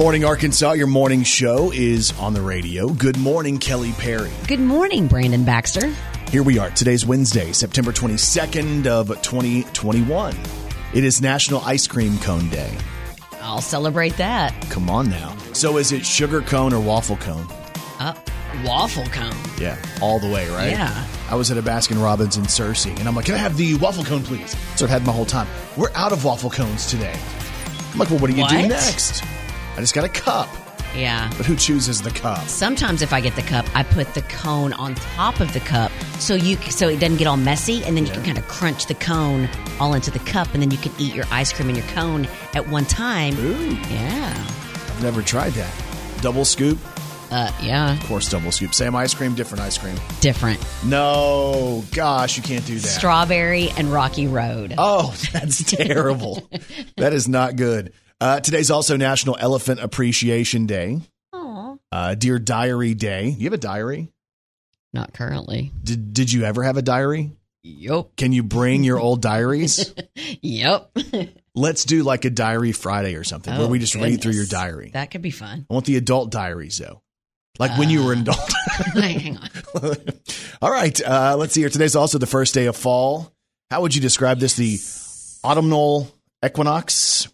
morning, Arkansas. Your morning show is on the radio. Good morning, Kelly Perry. Good morning, Brandon Baxter. Here we are. Today's Wednesday, September 22nd of 2021. It is National Ice Cream Cone Day. I'll celebrate that. Come on now. So is it sugar cone or waffle cone? Uh, waffle cone. Yeah, all the way, right? Yeah. I was at a Baskin Robbins in Searcy, and I'm like, "Can I have the waffle cone, please?" So I've had my whole time. We're out of waffle cones today. I'm like, "Well, what do you do next?" I just got a cup, Yeah. but who chooses the cup? Sometimes if I get the cup, I put the cone on top of the cup so you so it doesn't get all messy, and then you can kind of crunch the cone all into the cup, and then you can eat your ice cream and your cone at one time. Ooh, Yeah. I've never tried that. Double scoop, Uh, yeah. of course, double scoop. Same ice cream, different ice cream. Different. No, gosh, you can't do that. Strawberry and Rocky Road. Oh, that's terrible. that is not good. Uh, today's also National Elephant Appreciation Day, Aw. uh, Dear Diary Day. You have a diary? Not currently. Did Did you ever have a diary? Yep. Can you bring your old diaries? Yep. Let's do like a diary Friday or something where Oh, we just read through your diary. That could be fun. I want the adult diaries though, like when you were an adult. Hang on. All right, uh, let's see here. Today's also the first day of fall. How would you describe this? The autumnal equinox.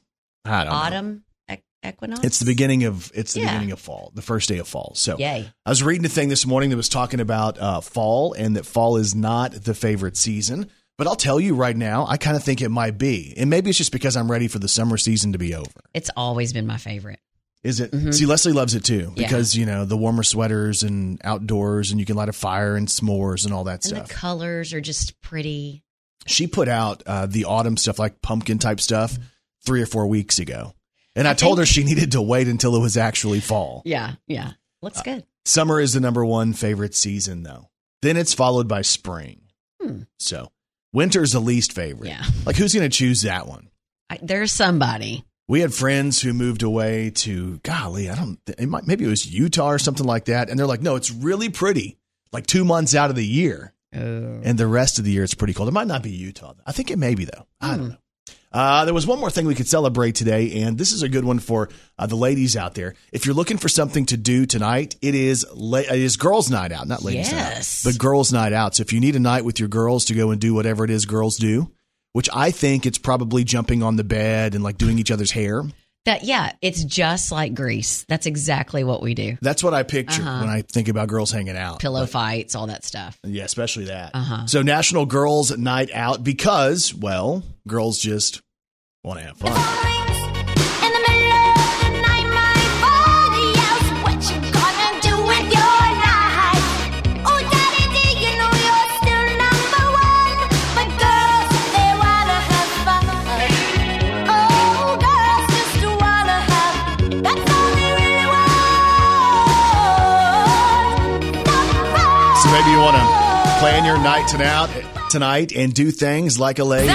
I don't. Autumn equ- equinox. It's the beginning of it's the Yeah. beginning of fall, the first day of fall. So Yay. I was reading a thing this morning that was talking about uh, fall and that fall is not the favorite season. But I'll tell you right now, I kind of think it might be, and maybe it's just because I'm ready for the summer season to be over. It's always been my favorite. Is it? Mhm. See, Leslie loves it too Yeah. because you know the warmer sweaters and outdoors, and you can light a fire and s'mores and all that And stuff. the colors are just pretty. she put out uh, the autumn stuff, like pumpkin type stuff, three or four weeks ago, and I, I told her she needed to wait until it was actually fall. Yeah, yeah. Uh, Looks good. Summer is the number one favorite season, though. Then it's followed by spring. Hmm. So winter's the least favorite. Yeah. Like who's going to choose that one? I, there's somebody. We had friends who moved away to golly, I don't. It might, maybe it was Utah or something like that, and they're like, no, it's really pretty. Like two months out of the year, Oh. and the rest of the year it's pretty cold. It might not be Utah. I think it may be though. I Hmm. don't know. Uh, there was one more thing we could celebrate today, and this is a good one for uh, the ladies out there. If you're looking for something to do tonight, it is la- it is girls' night out, not ladies' Yes. night out, but girls' night out. So if you need a night with your girls to go and do whatever it is girls do, which I think it's probably jumping on the bed and like doing each other's hair. That yeah, it's just like Grease. That's exactly what we do. That's what I picture Uh-huh. when I think about girls hanging out. Pillow fights, all that stuff. Yeah, especially that. Uh-huh. So National Girls Night Out because, well, girls just want to have fun. In the middle of the night, my body yells, "What you gonna do with your life?" Oh, Daddy, do you know you're still number one? But girls, they wanna have fun. Oh, girls just wanna have. That's all they really want. So maybe you want to plan your night tonight, tonight and do things like a lady.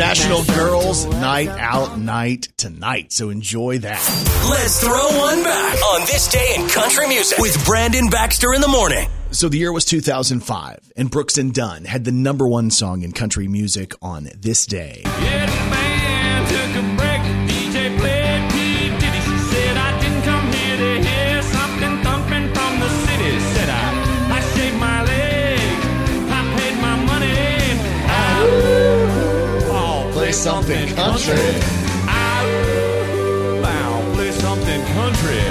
National Girls Night Out night tonight. So enjoy that. Let's throw one back on this day in country music with Brandon Baxter in the morning. So the year was 2005, and Brooks and Dunn had the number one song in country music on this day. Yeah, something country. I'll play something country.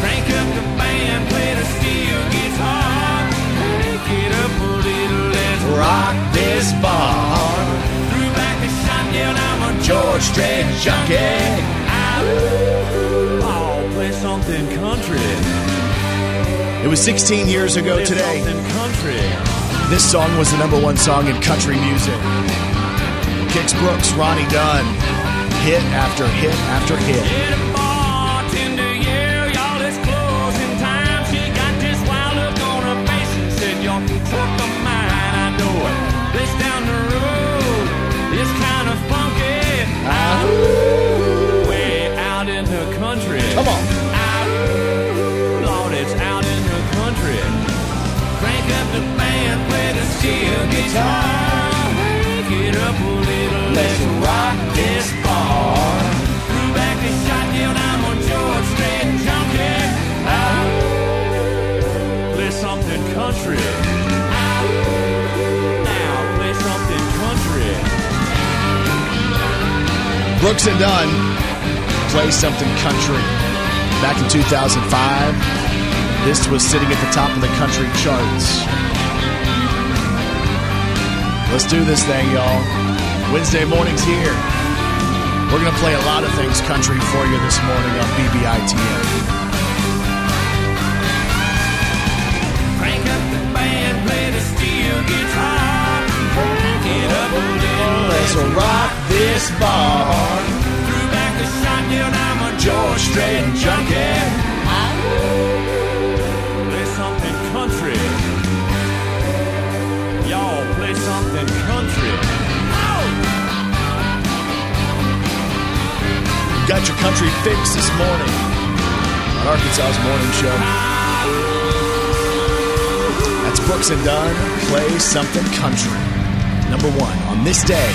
Crank up the band, play the steel guitar. Crank it up a little, let's Rock this bar, Threw back the shot, yelled, I'm a George Strait junkie. I'll play something country. It was 16 years ago today. This song was the number one song in country music. Kix Brooks, Ronnie Dunn, hit after hit after hit. Brooks and Dunn play something country. Back in 2005, this was sitting at the top of the country charts. Let's do this thing, y'all. Wednesday morning's here. We're going to play a lot of things country for you this morning on BBITM. Crank up the band, play the steel guitar. Let's rock this bar. Threw back a shotgun, I'm a George Strait junkie. Play something country. Y'all play something country. Got your country fix this morning on Arkansas's Morning Show. That's Brooks and Dunn. Play something country. Number one on this day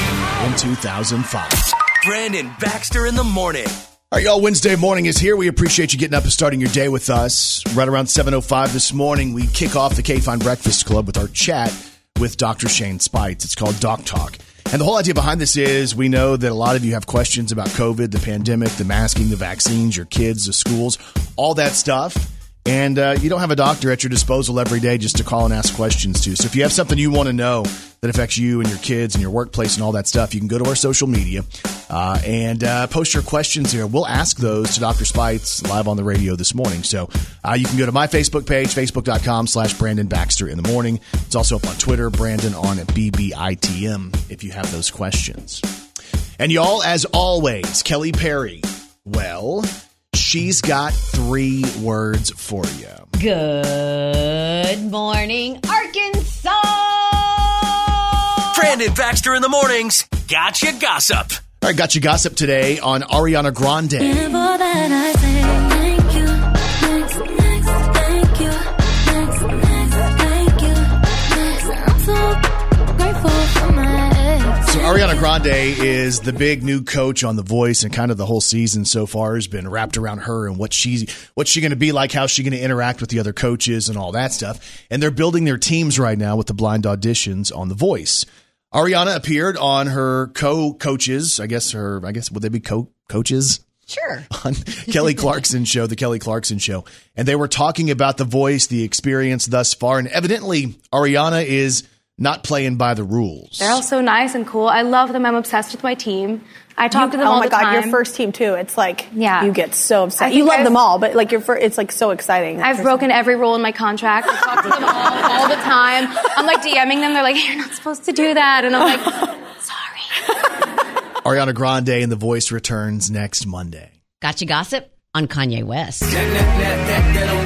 in 2005. Brandon Baxter in the morning. All right, y'all. Wednesday morning is here. We appreciate you getting up and starting your day with us. Right around 7.05 this morning, we kick off the K-Fine Breakfast Club with our chat with Dr. Shane Speights. It's called Doc Talk. And the whole idea behind this is we know that a lot of you have questions about COVID, the pandemic, the masking, the vaccines, your kids, the schools, all that stuff. And uh, you don't have a doctor at your disposal every day just to call and ask questions to. So if you have something you want to know that affects you and your kids and your workplace and all that stuff, you can go to our social media uh, and uh, post your questions here. We'll ask those to Dr. Speights live on the radio this morning. So uh, you can go to my Facebook page, facebook.com slash Brandon Baxter in the morning. It's also up on Twitter, Brandon on BBITM if you have those questions. And y'all, as always, Kelly Perry. Well, she's got three words for you. Good morning, Arkansas. Brandon Baxter in the mornings. Gotcha gossip. All right, gotcha gossip today on Ariana Grande. Ariana Grande is the big new coach on The Voice, and kind of the whole season so far has been wrapped around her and what she what's she going to be like, how's she going to interact with the other coaches, and all that stuff. And they're building their teams right now with the blind auditions on The Voice. Ariana appeared on her co-coaches, I guess her, I guess would they be co-coaches? Sure. on Kelly Clarkson show, the Kelly Clarkson show, and they were talking about the voice, the experience thus far, and evidently Ariana is not playing by the rules. They're all so nice and cool. I love them. I'm obsessed with my team. I talk to them oh all my the god, time. your first team too. It's like Yeah. you get so I upset. You love I've- them all, but like your first, it's like so exciting. I've broken every rule in my contract. I talk to them all, all the time. I'm like DMing them. They're like, "You're not supposed to do that," and I'm like, "Sorry." Ariana Grande and the voice returns next Monday. Gotcha gossip on Kanye West. That, that, that,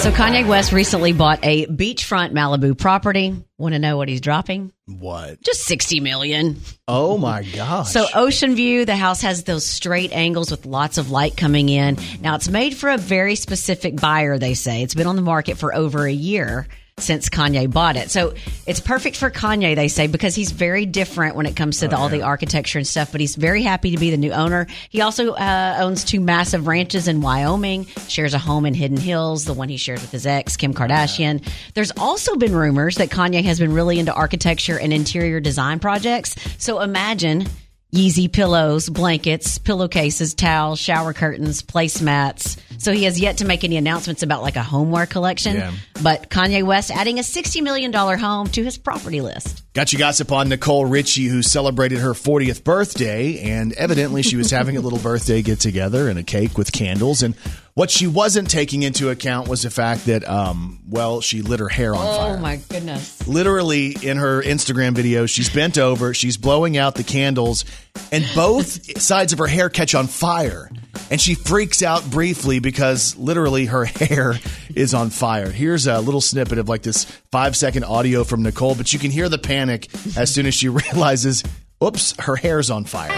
So Kanye West recently bought a beachfront Malibu property. Want to know what he's dropping? What? Just 60 million. Oh my gosh. So Ocean View, the house has those straight angles with lots of light coming in. Now it's made for a very specific buyer, they say. It's been on the market for over a year since Kanye bought it. So it's perfect for Kanye, they say, because he's very different when it comes to the, all the architecture and stuff, but he's very happy to be the new owner. He also uh, owns two massive ranches in Wyoming, shares a home in Hidden Hills, the one he shares with his ex, Kim Kardashian. There's also been rumors that Kanye has been really into architecture and interior design projects. So imagine Yeezy pillows, blankets, pillowcases, towels, shower curtains, placemats. So he has yet to make any announcements about like a homeware collection. Yeah. But Kanye West adding a $60 million home to his property list. Got you gossip on Nicole Richie, who celebrated her 40th birthday, and evidently she was having a little birthday get together and a cake with candles. And what she wasn't taking into account was the fact that, um, well, she lit her hair on fire. Oh my goodness. literally in her Instagram video, she's bent over, she's blowing out the candles, and both sides of her hair catch on fire. And she freaks out briefly because literally her hair is on fire. Here's a little snippet of like this five second audio from Nicole, but you can hear the panic as soon as she realizes, oops, her hair's on fire.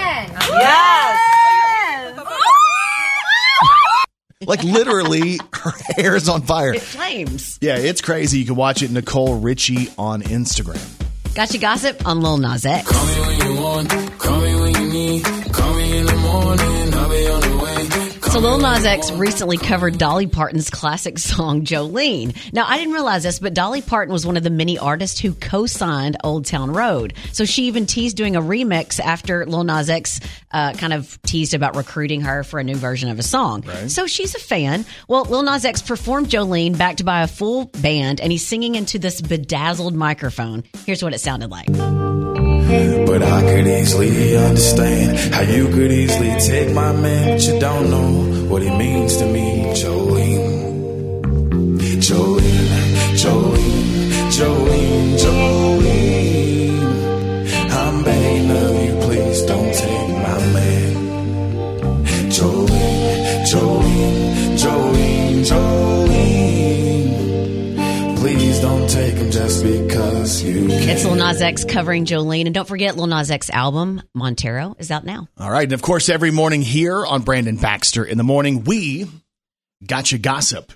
Like literally, her hair is on fire. It flames. Yeah, it's crazy. You can watch it Nicole Richie on Instagram. Got you gossip on Lil Nas X. Call me when you want, call me when you need. Call me in the morning, So Lil Nas X recently covered Dolly Parton's classic song Jolene. Now I didn't realize this, but Dolly Parton was one of the many artists who co-signed Old Town Road. So she even teased doing a remix after Lil Nas X uh, kind of teased about recruiting her for a new version of a song. So she's a fan. Well, Lil Nas X performed Jolene backed by a full band, and he's singing into this bedazzled microphone. Here's what it sounded like. But I could easily understand how you could easily take my man, but you don't know what it means to me, Jolene. Jolene, Jolene, Jolene, It's Lil Nas X covering Jolene, and don't forget Lil Nas X album Montero is out now. All right. And of course, every morning here on Brandon Baxter in the morning, we got you gossip.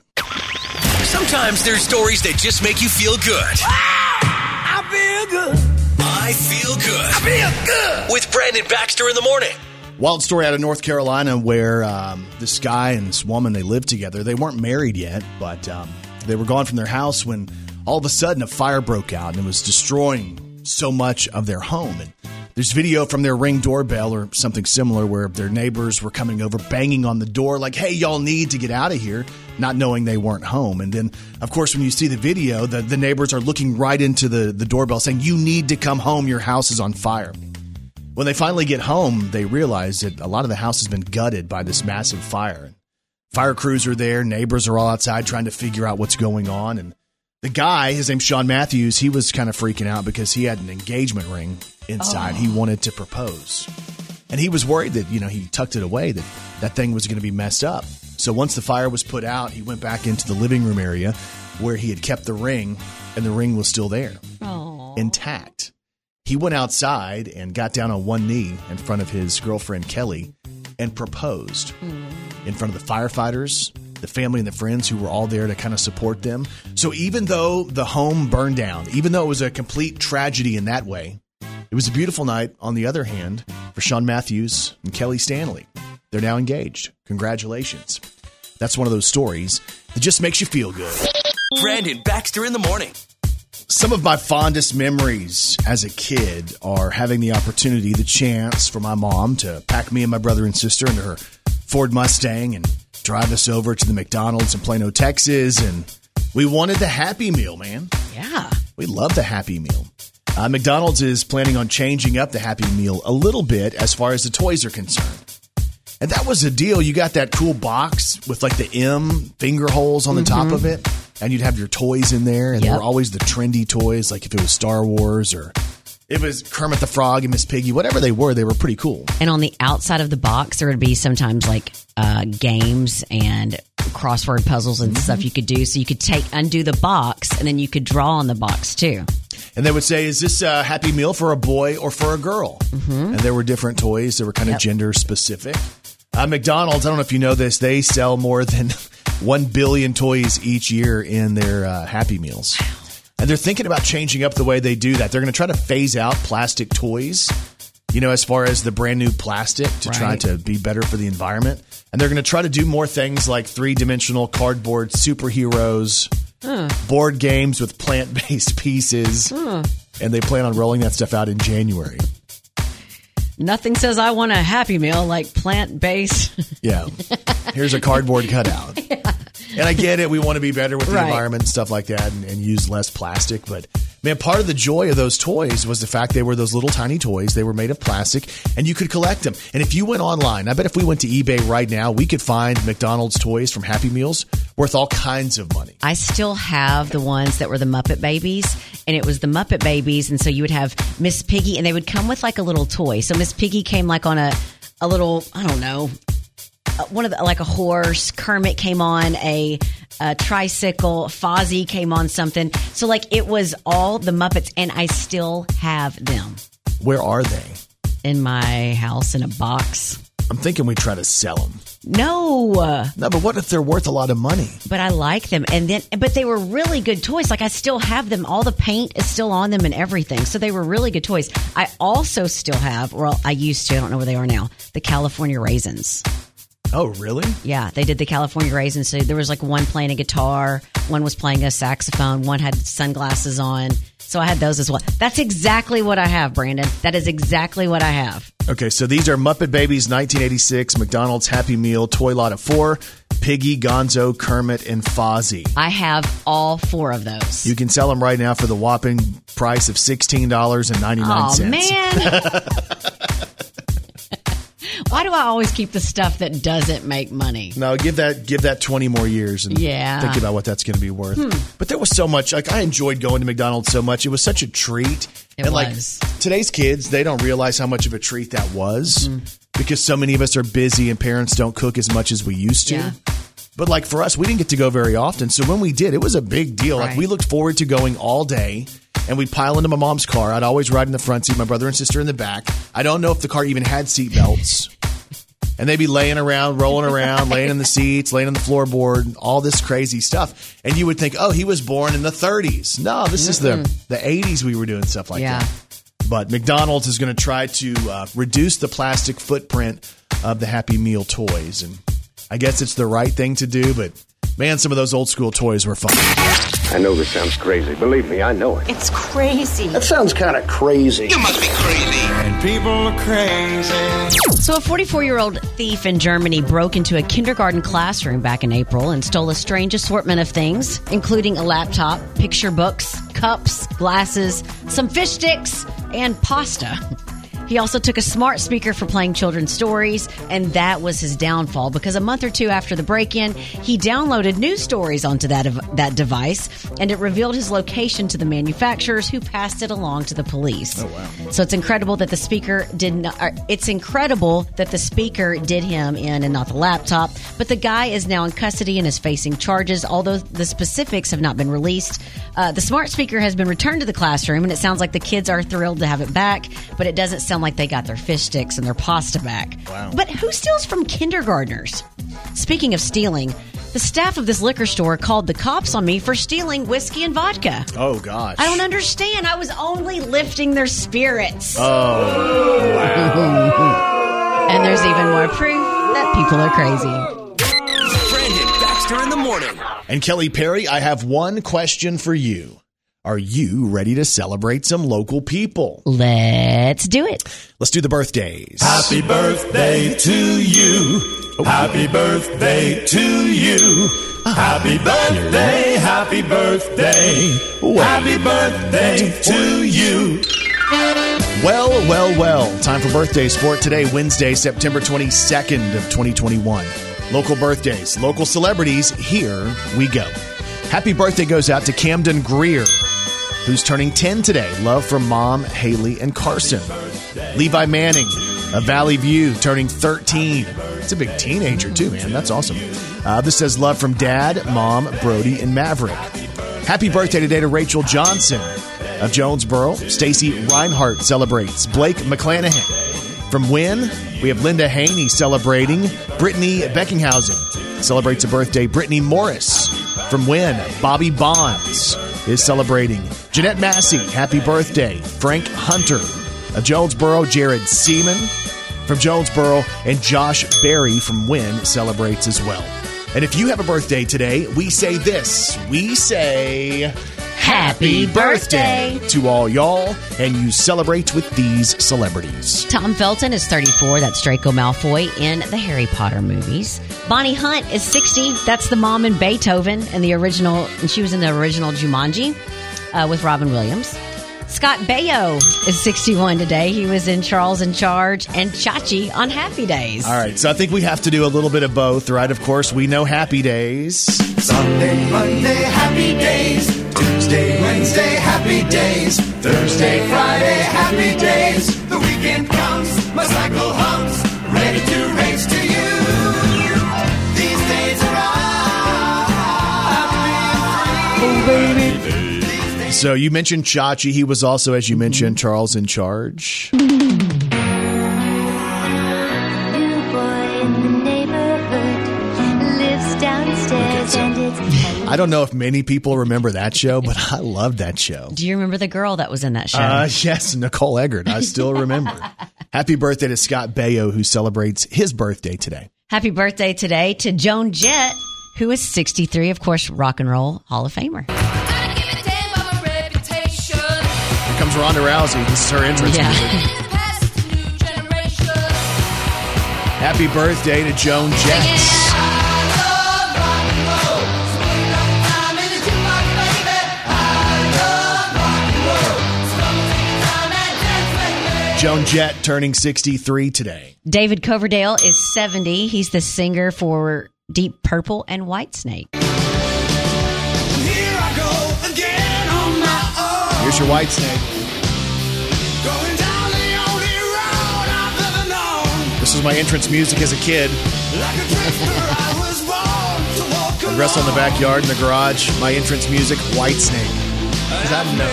Sometimes there's stories that just make you feel good. I feel good. I feel good. I feel good. With Brandon Baxter in the morning. Wild story out of North Carolina where um, this guy and this woman they lived together. They weren't married yet, but um, they were gone from their house when all of a sudden a fire broke out and it was destroying so much of their home. And there's video from their ring doorbell or something similar where their neighbors were coming over, banging on the door, like, "Hey, y'all need to get out of here," not knowing they weren't home. And then, of course, when you see the video, the, the neighbors are looking right into the, the doorbell, saying, "You need to come home. Your house is on fire." When they finally get home, they realize that a lot of the house has been gutted by this massive fire. Fire crews are there, neighbors are all outside trying to figure out what's going on. And the guy, his name's Sean Matthews, he was kind of freaking out because he had an engagement ring inside. He oh. wanted to propose. And he was worried that, you know, he tucked it away, that that thing was going to be messed up. So once the fire was put out, he went back into the living room area where he had kept the ring, and the ring was still there, intact. He went outside and got down on one knee in front of his girlfriend, Kelly, and proposed hmm. in front of the firefighters, the family, and the friends who were all there to kind of support them. So even though the home burned down, even though it was a complete tragedy in that way, it was a beautiful night, on the other hand, for Sean Matthews and Kelly Stanley. They're now engaged. Congratulations. That's one of those stories that just makes you feel good. Brandon Baxter in the morning. Some of my fondest memories as a kid are having the opportunity, the chance for my mom to pack me and my brother and sister into her Ford Mustang and drive us over to the McDonald's in Plano, Texas. And we wanted the Happy Meal, man. Yeah. We love the Happy Meal. Uh, McDonald's is planning on changing up the Happy Meal a little bit as far as the toys are concerned. And that was a deal. You got that cool box with like the M finger holes on the top of it, and you'd have your toys in there, and they were always the trendy toys, like if it was Star Wars or it was Kermit the Frog and Miss Piggy, whatever they were, they were pretty cool. And on the outside of the box, there would be sometimes like uh, games and crossword puzzles and stuff you could do. So you could take undo the box, and then you could draw on the box too. And they would say, "Is this a Happy Meal for a boy or for a girl?" And there were different toys that were kind of Yep. gender specific. Uh, McDonald's, I don't know if you know this, they sell more than one billion toys each year in their uh, Happy Meals, and they're thinking about changing up the way they do that. They're going to try to phase out plastic toys. You know, as far as the brand new plastic to try to be better for the environment. And they're going to try to do more things like three dimensional cardboard superheroes, board games with plant based pieces. And they plan on rolling that stuff out in January. Nothing says I want a Happy Meal like plant based. Yeah. Here's a cardboard cutout. And I get it. We want to be better with the Right. environment and stuff like that and, and use less plastic. But man, part of the joy of those toys was the fact they were those little tiny toys. They were made of plastic and you could collect them. And if you went online, I bet if we went to eBay right now, we could find McDonald's toys from Happy Meals worth all kinds of money. I still have the ones that were the Muppet Babies, and it was the Muppet Babies, and so you would have Miss Piggy, and they would come with like a little toy. So Miss Piggy came like on a a little I don't know. Uh, One of the like a horse. Kermit came on a, a tricycle. Fozzie came on something. So like it was all the Muppets, and I still have them Where are they? in my house in a box. I'm thinking we try to sell them. No, No, but what if they're worth a lot of money? but I like them. And then, but they were really good toys. Like I still have them. All the paint is still on them and everything. So they were really good toys. I also still have, well, I used to, I don't know where they are now, the California Raisins. Oh, really? Yeah, they did the California Raisins. So there was like one playing a guitar, one was playing a saxophone, one had sunglasses on. So I had those as well. That's exactly what I have, Brandon. That is exactly what I have. Okay, so these are Muppet Babies 1986, McDonald's Happy Meal, Toy Lot of Four, Piggy, Gonzo, Kermit, and Fozzie. I have all four of those. You can sell them right now for the whopping price of $16.99. Oh man. Why do I always keep the stuff that doesn't make money? Now give that give that twenty more years and Yeah. think about what that's going to be worth. Hmm. But there was so much. Like I enjoyed going to McDonald's so much. It was such a treat. It and like today's kids, they don't realize how much of a treat that was Mm-hmm. because so many of us are busy and parents don't cook as much as we used to. Yeah. But like for us, we didn't get to go very often. So when we did, it was a big deal. Like we looked forward to going all day. And we'd pile into my mom's car. I'd always ride in the front seat, my brother and sister in the back. I don't know if the car even had seat belts and they'd be laying around, rolling around, laying in the seats, laying on the floorboard, all this crazy stuff. And you would think, oh, he was born in the 30s. No, this is the the 80s. We were doing stuff like Yeah. that. But McDonald's is going to try to uh, reduce the plastic footprint of the Happy Meal toys, and I guess it's the right thing to do. But man, some of those old school toys were fun. I know this sounds crazy. Believe me, I know it. It's crazy. That sounds kind of crazy. You must be crazy. And people are crazy. So, a 44 year old thief in Germany broke into a kindergarten classroom back in April and stole a strange assortment of things, including a laptop, picture books, cups, glasses, some fish sticks, and pasta. He also took a smart speaker for playing children's stories, and that was his downfall because a month or two after the break in, he downloaded news stories onto that, that device, and it revealed his location to the manufacturers who passed it along to the police. Oh, wow. So it's incredible that the speaker did not, it's incredible that the speaker did him in and not the laptop, but the guy is now in custody and is facing charges, although the specifics have not been released. Uh, the smart speaker has been returned to the classroom, and it sounds like the kids are thrilled to have it back, but it doesn't sound like they got their fish sticks and their pasta back. Wow. But who steals from kindergartners? Speaking of stealing, the staff of this liquor store called the cops on me for stealing whiskey and vodka. Oh gosh. I don't understand. I was only lifting their spirits. Oh. and there's even more proof that people are crazy. Brandon Baxter in the morning. And Kelly Perry, I have one question for you. Are you ready to celebrate some local people? Let's do it. Let's do the birthdays. Happy birthday to you. Happy birthday to you. Happy birthday, happy birthday. Happy birthday to you. Well, well, well. Time for birthdays for today, Wednesday, September 22nd of 2021. Local birthdays, local celebrities, here we go. Happy birthday goes out to Camden Greer, who's turning 10 today. Love from mom, Haley, and Carson. Levi Manning of Valley View, turning 13. It's a big teenager, too, man. That's awesome. Uh, this says love from dad, mom, Brody, and Maverick. Happy birthday today to Rachel Johnson of Jonesboro. Stacy Reinhart celebrates. Blake McClanahan. From Wynne, we have Linda Haney celebrating. Brittany Beckinghausen celebrates a birthday. Brittany Morris. From Wynne, Bobby Bonds is celebrating. Jeanette Massey, happy birthday. Frank Hunter of Jonesboro. Jared Seaman from Jonesboro. And Josh Berry from Wynne celebrates as well. And if you have a birthday today, we say this. We say Happy birthday. to all y'all, and you celebrate with these celebrities. Tom Felton is 34. That's Draco Malfoy in the Harry Potter movies. Bonnie Hunt is 60. That's the mom in Beethoven and the original, and she was in the original Jumanji uh, with Robin Williams. Scott Baio is 61 today. He was in Charles in Charge and Chachi on Happy Days. All right, so I think we have to do a little bit of both, right? Of course, we know happy days. Sunday, Monday, happy days. Tuesday, Wednesday, happy days. Thursday, Friday, happy days. The weekend comes, my cycle hums, ready to race to you. These days are oh, all So you mentioned Chachi. He was also, as you mentioned, Charles in Charge. I don't know if many people remember that show, but I loved that show. Do you remember the girl that was in that show? Uh, yes, Nicole Eggert. I still remember. Happy birthday to Scott Baio, who celebrates his birthday today. Happy birthday today to Joan Jett, who is 63, of course, Rock and Roll Hall of Famer. Here comes Ronda Rousey. This is her entrance Yeah. music. Happy birthday to Joan Jett. Joan Jett turning 63 today. David Coverdale is 70. He's the singer for Deep Purple and Whitesnake. Here's your white snake. This was my entrance music as a kid. I wrestle in the backyard, in the garage. My entrance music, White Snake. Is that no?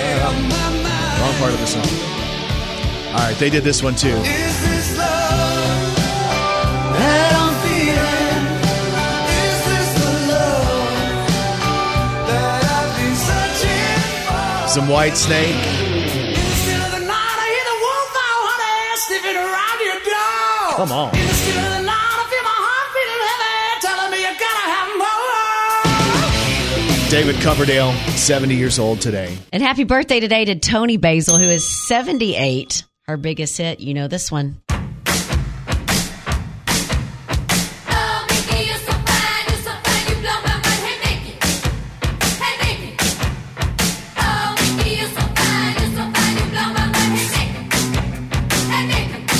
Wrong part of the song. All right, they did this one too. Some White Snake. Come on. David Coverdale, 70 years old today. And happy birthday today to Toni Basil, who is 78. Her biggest hit, you know this one. Do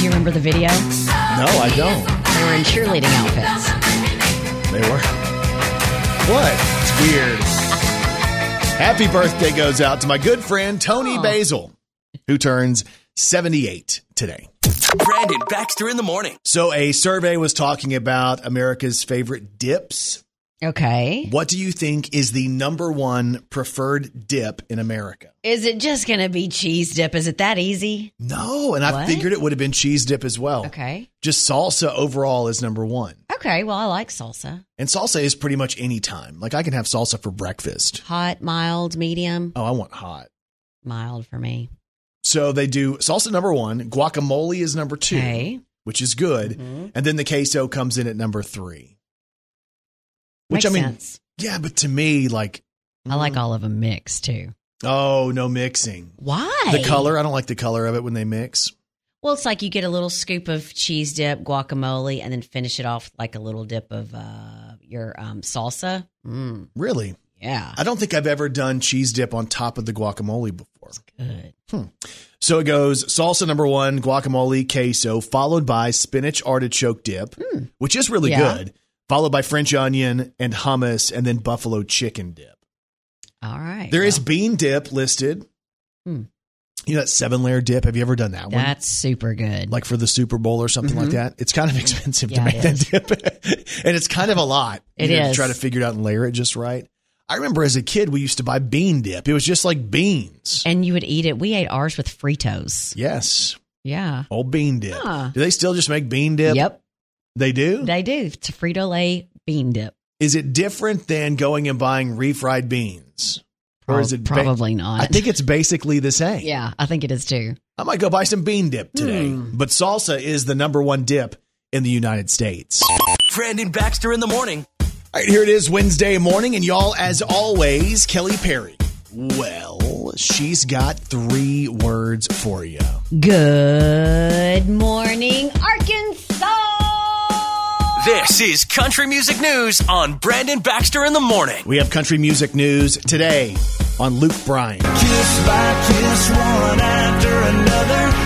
you remember the video? No, I don't. They were in cheerleading outfits. They were. What? It's weird. Happy birthday goes out to my good friend Toni oh. Basil, who turns 78 today. Brandon Baxter in the morning. So, a survey was talking about America's favorite dips. Okay. What do you think is the number one preferred dip in America? Is it just going to be cheese dip? Is it that easy? No, and I figured it would have been cheese dip as well. Okay. Just salsa overall is number one. Okay. Well, I like salsa. And salsa is pretty much any time. Like I can have salsa for breakfast. Hot, mild, medium. Oh, I want hot. Mild for me. So they do salsa number one, guacamole is number two, Okay. which is good, Mhm. and then the queso comes in at number three. Which Makes I mean, sense. yeah, but to me, like, I like all of them mixed too. oh, no mixing. Why? The color, I don't like the color of it when they mix. Well, it's like you get a little scoop of cheese dip, guacamole, and then finish it off like a little dip of uh, your um, salsa. Mm, Really, yeah. I don't think I've ever done cheese dip on top of the guacamole before. Good. So it goes salsa number one, guacamole, queso, followed by spinach artichoke dip, which is really Hmm. Yeah. good, followed by French onion and hummus, and then buffalo chicken dip. All right. There is well, bean dip listed. Hmm. You know that seven layer dip? Have you ever done that one? That's super good. Like for the Super Bowl or something like that? It's kind of expensive to Mm-hmm. Make that dip. and it's kind of a lot. It you know, To try to figure it out and layer it just right. I remember as a kid, we used to buy bean dip. It was just like beans. and you would eat it. We ate ours with Fritos. Yes. Yeah. Old bean dip. Huh. Do they still just make bean dip? Yep. They do? They do. It's a Frito Lay bean dip. Is it different than going and buying refried beans? Or is it ba- Probably not. I think it's basically the same. Yeah, I think it is too. I might go buy some bean dip today. Hmm. But salsa is the number one dip in the United States. Brandon Baxter in the morning. All right, here it is Wednesday morning, and y'all, as always, Kelly Perry. Well, she's got three words for you. Good morning, Arkansas. This is Country Music News on Brandon Baxter in the morning. We have country music news today on Luke Bryan. Kiss by kiss, one after another.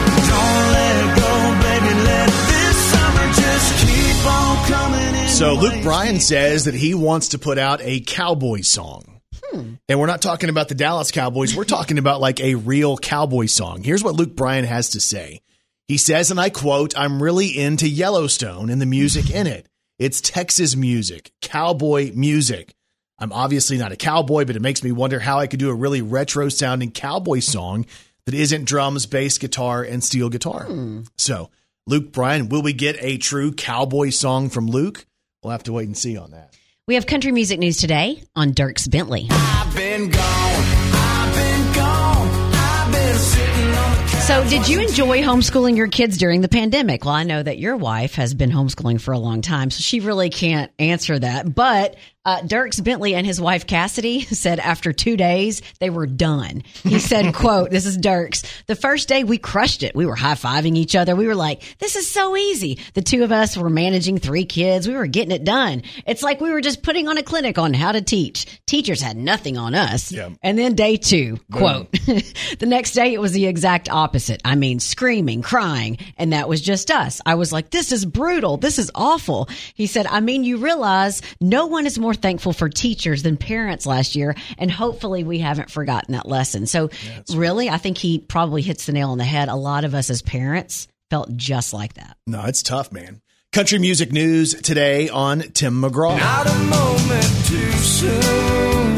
So Luke Bryan says that he wants to put out a cowboy song. Hmm. And we're not talking about the Dallas Cowboys. We're talking about like a real cowboy song. Here's what Luke Bryan has to say. He says, and I quote, I'm really into Yellowstone and the music in it. It's Texas music, cowboy music. I'm obviously not a cowboy, but it makes me wonder how I could do a really retro sounding cowboy song that isn't drums, bass guitar, and steel guitar. Hmm. So, Luke Bryan, will we get a true cowboy song from Luke? We'll have to wait and see on that. We have country music news today on Dierks Bentley. I've been gone. I've been gone. I've been sitting on the So, did you enjoy homeschooling your kids during the pandemic? Well, I know that your wife has been homeschooling for a long time, so she really can't answer that. But uh, Dierks Bentley and his wife Cassidy said after two days they were done. He said, "quote This is Dierks. The first day we crushed it. We were high fiving each other. We were like, this is so easy. The two of us were managing three kids. We were getting it done. It's like we were just putting on a clinic on how to teach. Teachers had nothing on us. And then day two, quote, the next day it was the exact opposite. I mean, screaming, crying, and that was just us. I was like, this is brutal. This is awful. He said, I mean, you realize no one is more thankful for teachers than parents last year, and hopefully we haven't forgotten that lesson. So, really, I think he probably hits the nail on the head. A lot of us as parents felt just like that. No, it's tough, man. Country music news today on Tim McGraw. Not a moment too soon.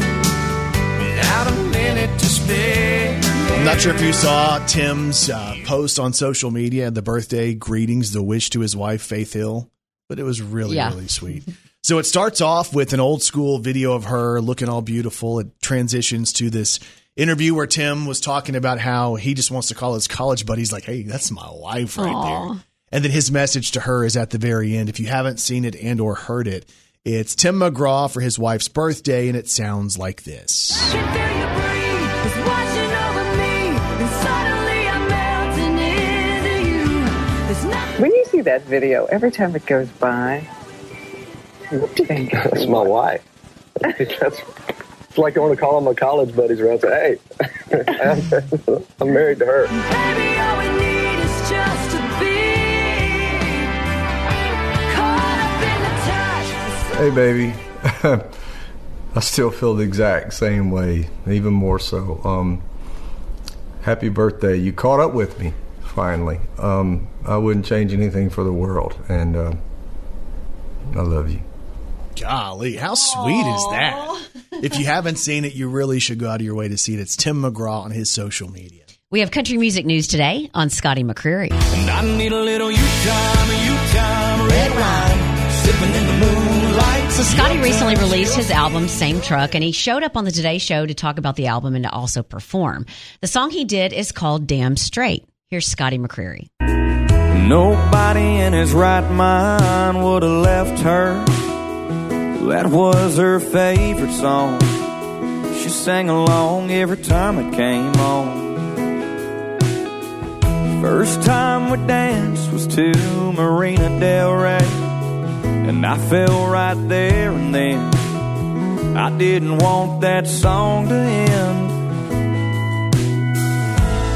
Without a minute to spare. I'm not sure if you saw Tim's uh, post on social media, the birthday greetings, the wish to his wife, Faith Hill, but it was really, Yeah. really sweet. So it starts off with an old school video of her looking all beautiful. It transitions to this interview where Tim was talking about how he just wants to call his college buddies like, "Hey, that's my wife right Aw. there." And then his message to her is at the very end. If you haven't seen it and or heard it, it's Tim McGraw for his wife's birthday, and it sounds like this. When you see that video, every time it goes by, what do you think? That's my wife. That's it's like going to call all my college buddies around and say, hey, I'm, I'm married to her. Hey, baby. I still feel the exact same way, even more so. Um, happy birthday. You caught up with me, finally. Um, I wouldn't change anything for the world, and uh, I love you. Golly, how sweet is that? if you haven't seen it, you really should go out of your way to see it. It's Tim McGraw on his social media. We have country music news today on Scotty McCreery. And I need a little you time, you time, red wine, sipping in the moonlight. So Scotty recently released his album Same Truck and he showed up on the Today show to talk about the album and to also perform. The song he did is called Damn Straight. Here's Scotty McCreery. Nobody in his right mind would have left her. That was her favorite song. She sang along every time it came on. First time we danced was to Marina Del Rey. And I fell right there and then. I didn't want that song to end.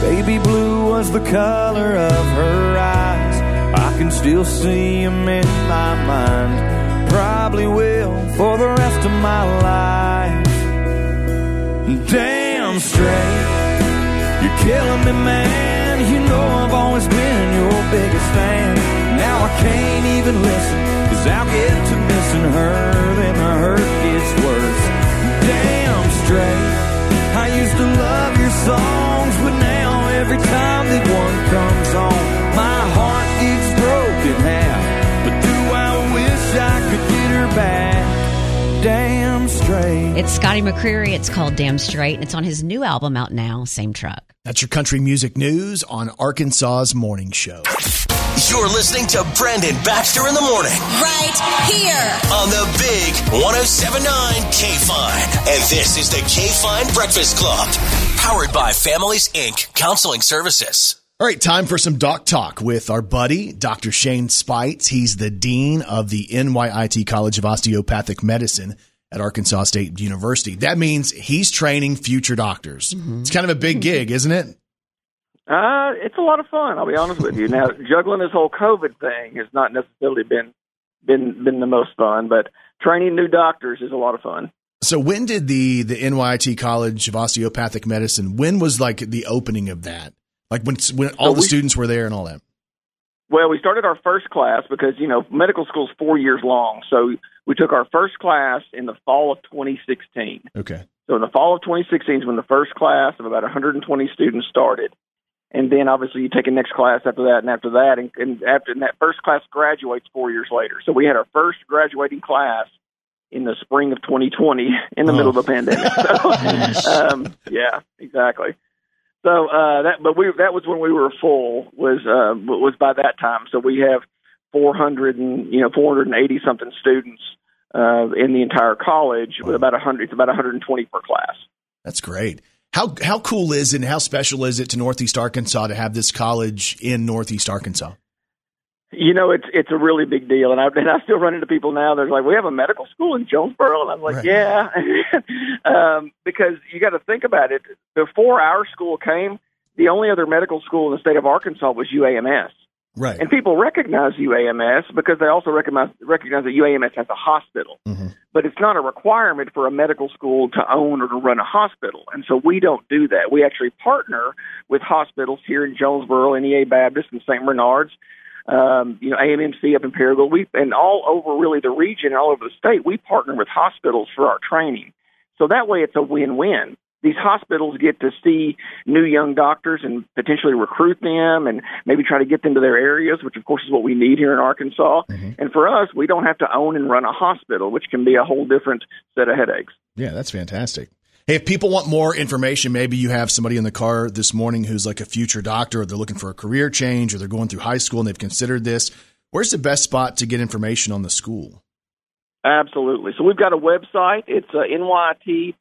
Baby blue was the color of her eyes. I can still see him in my mind. Probably will for the rest of my life. Damn straight, you're killing me, man. You know I've always been your biggest fan. Now I can't even listen, cause I'll get to missing her, then the hurt gets worse. Damn straight, I used to love your songs, but now every time that one comes on, my heart gets broken half. But do I wish I could get her back? Damn straight. It's Scotty McCreery. It's called Damn Straight and it's on his new album out now, Same Truck. That's your country music news on Arkansas's morning show. You're listening to Brandon Baxter in the morning. Right here. On the big 1079 K Fine. And this is the K Fine Breakfast Club. Powered by Families Inc. Counseling Services. All right, time for some doc talk with our buddy, Dr. Shane Speights. He's the dean of the NYIT College of Osteopathic Medicine at Arkansas State University. That means he's training future doctors. It's kind of a big gig, isn't it? Uh, it's a lot of fun. I'll be honest with you. Now, juggling this whole COVID thing has not necessarily been been been the most fun, but training new doctors is a lot of fun. So when did the the NYIT College of Osteopathic Medicine? When was like the opening of that? Like when when all So the we- students were there and all that. Well, we started our first class because you know medical school is four years long, so we took our first class in the fall of 2016. Okay. So in the fall of 2016 is when the first class of about 120 students started. And then obviously you take a next class after that and after that. And, and after and that first class graduates four years later. So we had our first graduating class in the spring of 2020 in the Oh. middle of a pandemic. So, um, yeah, exactly. So uh, that, but we that was when we were full. Was uh, was by that time. So we have 400 and you know 480 something students uh, in the entire college with about 100. It's about 120 per class. That's great. How how cool is it and how special is it to Northeast Arkansas to have this college in Northeast Arkansas? You know, it's it's a really big deal, and I and I still run into people now. They're like, "We have a medical school in Jonesboro," and I'm like, Right. "Yeah," um, because you got to think about it. Before our school came, the only other medical school in the state of Arkansas was UAMS, Right. and people recognize UAMS because they also recognize recognize that UAMS has a hospital. But it's not a requirement for a medical school to own or to run a hospital, and so we don't do that. We actually partner with hospitals here in Jonesboro, NEA Baptist, and St. Bernard's um, you know, AMMC up in Paragould, we and all over really the region and all over the state, we partner with hospitals for our training. So that way it's a win-win. These hospitals get to see new young doctors and potentially recruit them and maybe try to get them to their areas, which of course is what we need here in Arkansas. And for us, we don't have to own and run a hospital, which can be a whole different set of headaches. Yeah, that's fantastic. Hey, if people want more information, maybe you have somebody in the car this morning who's like a future doctor, or they're looking for a career change, or they're going through high school and they've considered this. Where's the best spot to get information on the school? Absolutely. So we've got a website. It's uh, nyit.edu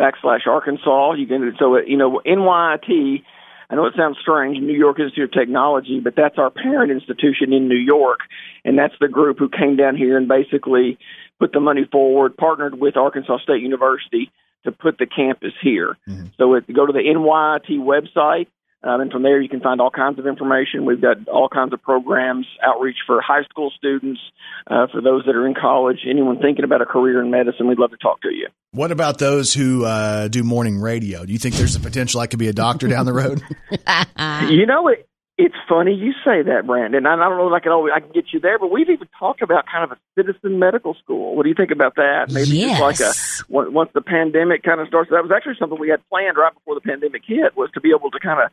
backslash Arkansas. You can so uh, you know NYIT. I know it sounds strange, New York Institute of Technology, but that's our parent institution in New York, and that's the group who came down here and basically put the money forward, partnered with Arkansas State University to put the campus here. So it, go to the NYIT website, um, and from there you can find all kinds of information. We've got all kinds of programs, outreach for high school students, uh, for those that are in college, anyone thinking about a career in medicine. We'd love to talk to you. What about those who uh, do morning radio? Do you think there's a potential I could be a doctor down the road? you know it. It's funny you say that, Brandon. I I don't know if I can always I can get you there, but we've even talked about kind of a citizen medical school. What do you think about that? Maybe just like a once the pandemic kind of starts. That was actually something we had planned right before the pandemic hit was to be able to kind of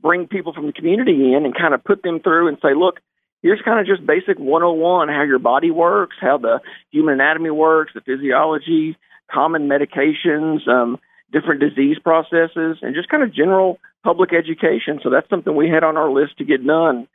bring people from the community in and kind of put them through and say, look, here's kind of just basic 101 how your body works, how the human anatomy works, the physiology, common medications, um, different disease processes, and just kind of general public education. So that's something we had on our list to get done.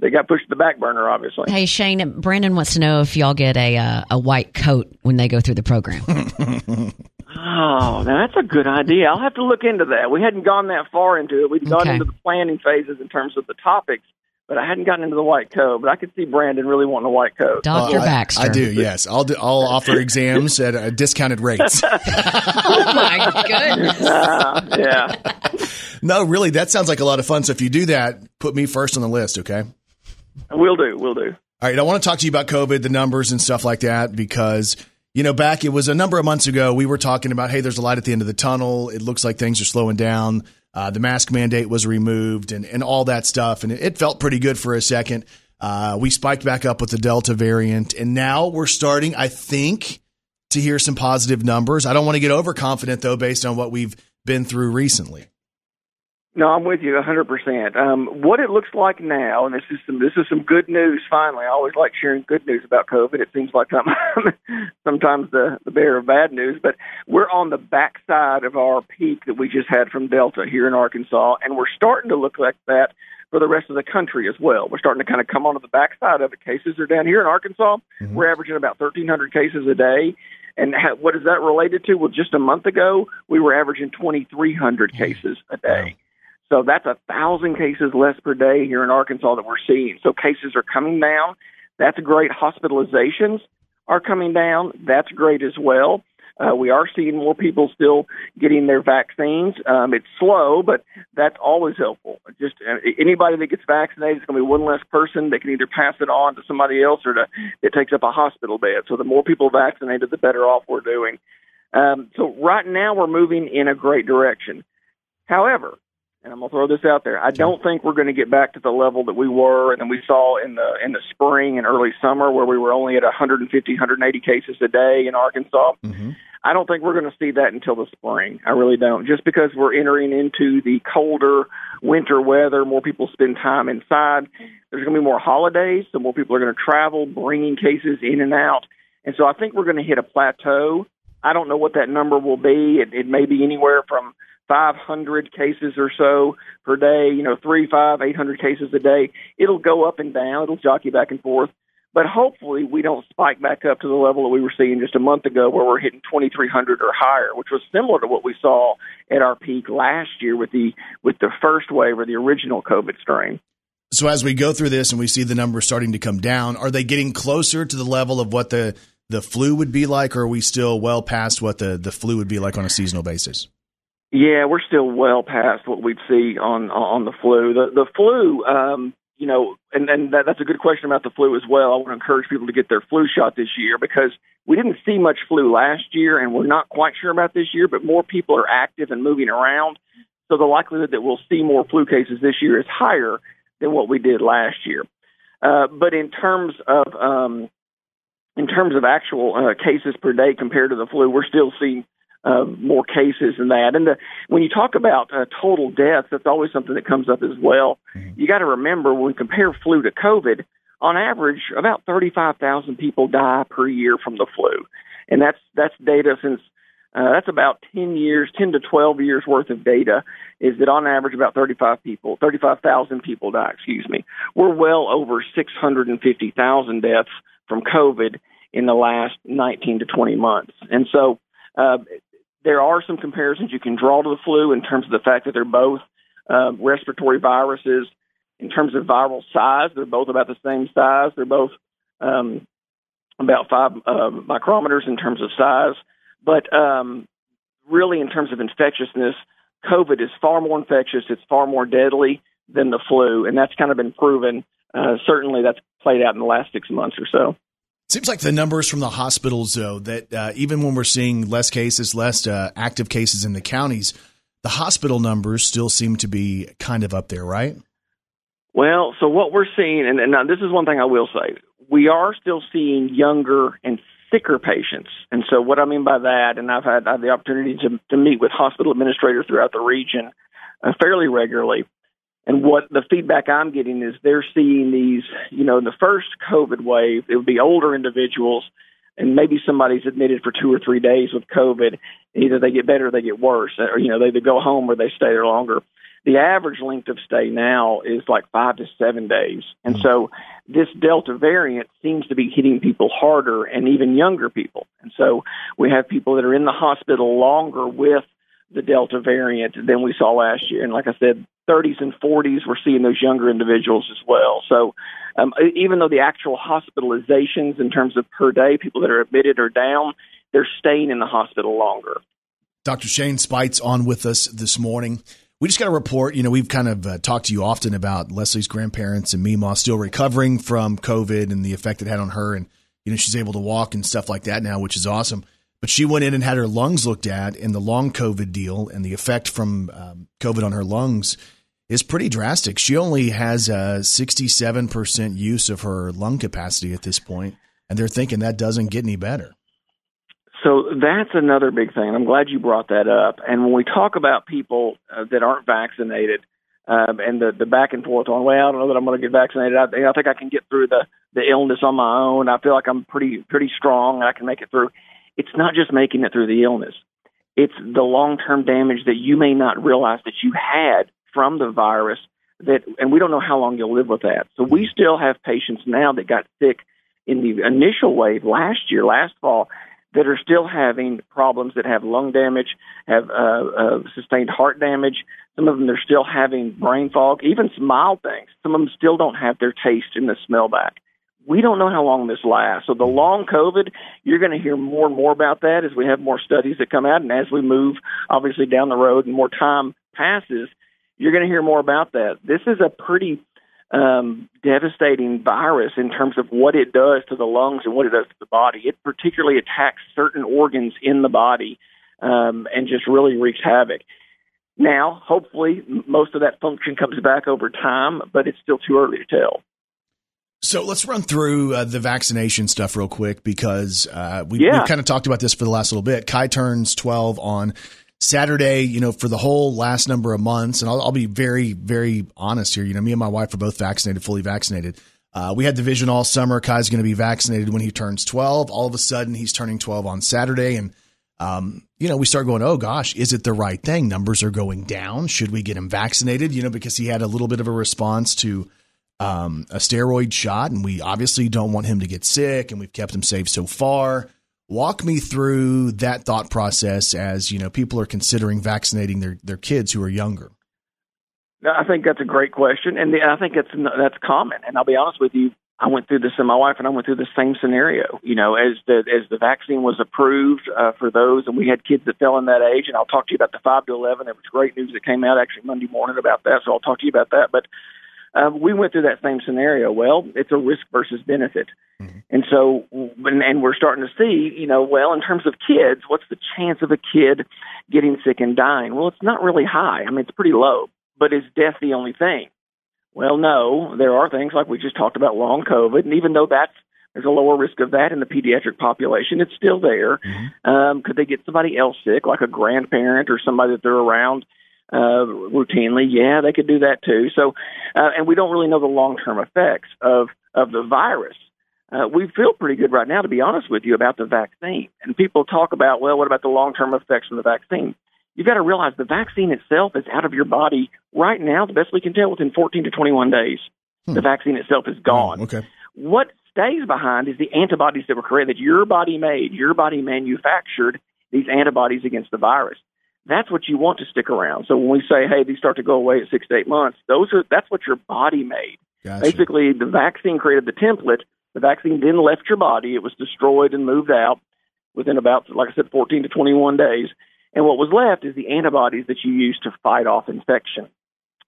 They got pushed to the back burner, obviously. Hey Shane, Brandon wants to know if y'all get a uh, a white coat when they go through the program. Oh, now that's a good idea. I'll have to look into that. We hadn't gone that far into it. We'd gone Okay. into the planning phases in terms of the topics, but I hadn't gotten into the white coat. But I could see Brandon really wanting a white coat. Uh, I- I, do. Yes, I'll do, I'll offer exams at uh, discounted rates. oh my goodness! yeah, no, really, that sounds like a lot of fun. So if you do that, put me first on the list, okay? we'll do. We'll do. All right, I want to talk to you about COVID, the numbers and stuff like that, because you know, back it was a number of months ago, we were talking about, hey, there's a light at the end of the tunnel. It looks like things are slowing down. Uh, the mask mandate was removed, and and all that stuff, and it, it felt pretty good for a second. Uh, we spiked back up with the Delta variant, and now we're starting, I think, to hear some positive numbers. I don't want to get overconfident though, based on what we've been through recently. No, I'm with you 100%. Um, what it looks like now, and this is some this is some good news. Finally, I always like sharing good news about COVID. It seems like I'm sometimes the the bearer of bad news, but we're on the backside of our peak that we just had from Delta here in Arkansas, and we're starting to look like that for the rest of the country as well. We're starting to kind of come onto the backside of it. Cases are down here in Arkansas. We're averaging about 1,300 cases a day. And ha- what is that related to? Well, just a month ago, we were averaging 2,300 cases a day. So that's a thousand cases less per day here in Arkansas that we're seeing. So cases are coming down. That's great. Hospitalizations are coming down. That's great as well. Uh, we are seeing more people still getting their vaccines. Um, it's slow, but that's always helpful. Just uh, anybody that gets vaccinated is going to be one less person that can either pass it on to somebody else or to it takes up a hospital bed. So the more people vaccinated, the better off we're doing. Um, so right now we're moving in a great direction. However, and I'm gonna throw this out there. I don't think we're going to get back to the level that we were and we saw in the in the spring and early summer, where we were only at 150, 180 cases a day in Arkansas. Mm-hmm. I don't think we're going to see that until the spring. I really don't. Just because we're entering into the colder winter weather, more people spend time inside. There's going to be more holidays, so more people are going to travel, bringing cases in and out. And so I think we're going to hit a plateau. I don't know what that number will be. It, it may be anywhere from 500 cases or so per day, you know, three, five, 800 cases a day. It'll go up and down. It'll jockey back and forth. But hopefully we don't spike back up to the level that we were seeing just a month ago where we're hitting 2,300 or higher, which was similar to what we saw at our peak last year with the, with the first wave or the original COVID strain. So as we go through this and we see the numbers starting to come down, are they getting closer to the level of what the the flu would be like, or are we still well past what the, the flu would be like on a seasonal basis? Yeah, we're still well past what we'd see on on the flu. The the flu, um, you know, and and that, that's a good question about the flu as well. I want to encourage people to get their flu shot this year because we didn't see much flu last year, and we're not quite sure about this year. But more people are active and moving around, so the likelihood that we'll see more flu cases this year is higher than what we did last year. Uh, but in terms of um, in terms of actual uh, cases per day compared to the flu, we're still seeing uh, more cases than that. And the, when you talk about uh, total deaths, that's always something that comes up as well. You got to remember when we compare flu to COVID, on average, about 35,000 people die per year from the flu, and that's that's data since. Uh, that's about 10 years, 10 to 12 years worth of data is that on average about 35 people, 35,000 people die, excuse me. We're well over 650,000 deaths from COVID in the last 19 to 20 months. And so uh, there are some comparisons you can draw to the flu in terms of the fact that they're both uh, respiratory viruses. In terms of viral size, they're both about the same size. They're both um, about five uh, micrometers in terms of size. But um, really, in terms of infectiousness, COVID is far more infectious. It's far more deadly than the flu, and that's kind of been proven. Uh, certainly, that's played out in the last six months or so. Seems like the numbers from the hospitals, though, that uh, even when we're seeing less cases, less uh, active cases in the counties, the hospital numbers still seem to be kind of up there, right? Well, so what we're seeing, and, and now this is one thing I will say, we are still seeing younger and sicker patients. And so what I mean by that, and I've had, I have the opportunity to, to meet with hospital administrators throughout the region uh, fairly regularly. And what the feedback I'm getting is they're seeing these, you know, in the first COVID wave, it would be older individuals and maybe somebody's admitted for two or three days with COVID. Either they get better or they get worse, or, you know, they either go home or they stay there longer. The average length of stay now is like five to seven days. And so this Delta variant seems to be hitting people harder and even younger people. And so we have people that are in the hospital longer with the Delta variant than we saw last year. And like I said, 30s and 40s, we're seeing those younger individuals as well. So um, even though the actual hospitalizations in terms of per day, people that are admitted are down, they're staying in the hospital longer. Dr. Shane Speights on with us this morning. We just got a report. You know, we've kind of uh, talked to you often about Leslie's grandparents and Mima still recovering from COVID and the effect it had on her. And, you know, she's able to walk and stuff like that now, which is awesome. But she went in and had her lungs looked at, in the long COVID deal and the effect from um, COVID on her lungs is pretty drastic. She only has a 67% use of her lung capacity at this point, and they're thinking that doesn't get any better. So that's another big thing. I'm glad you brought that up. And when we talk about people uh, that aren't vaccinated um, and the, the back and forth on, well, I don't know that I'm going to get vaccinated. I, I think I can get through the, the illness on my own. I feel like I'm pretty pretty strong and I can make it through. It's not just making it through the illness. It's the long term damage that you may not realize that you had from the virus that and we don't know how long you'll live with that. So we still have patients now that got sick in the initial wave last year, last fall, that are still having problems that have lung damage, have uh, uh, sustained heart damage. Some of them are still having brain fog, even some mild things. Some of them still don't have their taste and the smell back. We don't know how long this lasts. So the long COVID, you're going to hear more and more about that as we have more studies that come out, and as we move obviously down the road and more time passes, you're going to hear more about that. This is a pretty um, devastating virus in terms of what it does to the lungs and what it does to the body. It particularly attacks certain organs in the body um, and just really wreaks havoc. Now, hopefully, most of that function comes back over time, but it's still too early to tell. So let's run through uh, the vaccination stuff real quick because uh, we, Yeah. we've kind of talked about this for the last little bit. Kai turns 12 on Saturday, you know, for the whole last number of months. And I'll, I'll be very, very honest here. You know, me and my wife are both vaccinated, fully vaccinated. Uh, we had the vision all summer. Kai's going to be vaccinated when he turns 12. All of a sudden, he's turning 12 on Saturday. And, um, you know, we start going, oh gosh, is it the right thing? Numbers are going down. Should we get him vaccinated? You know, because he had a little bit of a response to um, a steroid shot. And we obviously don't want him to get sick. And we've kept him safe so far. Walk me through that thought process as, you know, people are considering vaccinating their, their kids who are younger. I think that's a great question, and I think it's that's common. And I'll be honest with you, I went through this, and my wife and I went through the same scenario. You know, as the as the vaccine was approved uh, for those, and we had kids that fell in that age. And I'll talk to you about the five to eleven. There was great news that came out actually Monday morning about that, so I'll talk to you about that. But uh, we went through that same scenario. Well, it's a risk versus benefit, and so and, and we're starting to see, you know, well, in terms of kids, what's the chance of a kid getting sick and dying? Well, it's not really high. I mean, it's pretty low. But is death the only thing? Well, no. There are things like we just talked about long COVID, and even though that's there's a lower risk of that in the pediatric population. It's still there. Um, could they get somebody else sick, like a grandparent or somebody that they're around uh, routinely? Yeah, they could do that too. So, uh, and we don't really know the long term effects of of the virus. Uh, we feel pretty good right now, to be honest with you, about the vaccine. And people talk about, well, what about the long term effects from the vaccine? You've got to realize the vaccine itself is out of your body right now. The best we can tell within 14 to 21 days, the vaccine itself is gone. Okay. What stays behind is the antibodies that were created, that your body made, your body manufactured these antibodies against the virus. That's what you want to stick around. So when we say, hey, these start to go away at six to eight months, those are that's what your body made. Gotcha. Basically, the vaccine created the template. The vaccine then left your body. It was destroyed and moved out within about, like I said, 14 to 21 days. And what was left is the antibodies that you use to fight off infection.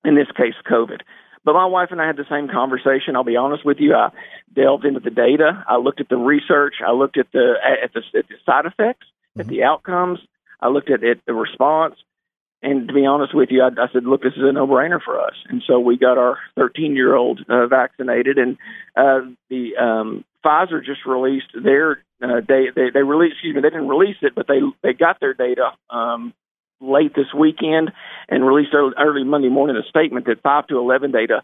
In this case, COVID. But my wife and I had the same conversation. I'll be honest with you. I delved into the data. I looked at the research. I looked at the at the, at the side effects, at mm-hmm. the outcomes. I looked at it, the response. And to be honest with you, I, I said, look, this is a no-brainer for us. And so we got our 13-year-old uh, vaccinated, and uh, the um, Pfizer just released their uh, data. They, they released, excuse me, they didn't release it, but they they got their data um, late this weekend and released early, early Monday morning a statement that 5 to 11 data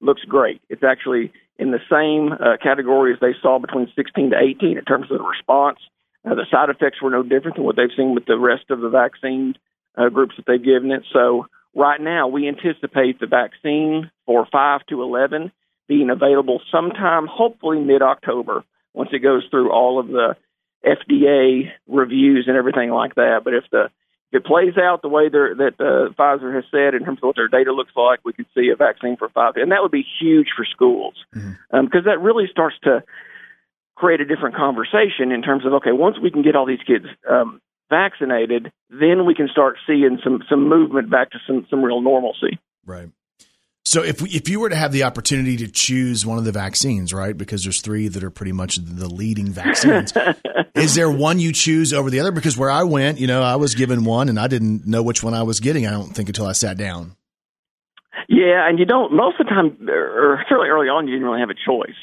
looks great. It's actually in the same uh, category as they saw between 16 to 18 in terms of the response. Uh, the side effects were no different than what they've seen with the rest of the vaccine uh, groups that they've given it. So right now, we anticipate the vaccine for 5 to 11 being available sometime, hopefully mid October, once it goes through all of the FDA reviews and everything like that. But if the if it plays out the way that uh, Pfizer has said in terms of what their data looks like, we could see a vaccine for five, and that would be huge for schools because that really starts to create a different conversation in terms of okay, once we can get all these kids um, vaccinated, then we can start seeing some some movement back to some some real normalcy. Right. So if we, if you were to have the opportunity to choose one of the vaccines, right? Because there's three that are pretty much the leading vaccines. is there one you choose over the other? Because where I went, you know, I was given one and I didn't know which one I was getting. I don't think until I sat down. Yeah, and you don't most of the time, or certainly early on, you didn't really have a choice.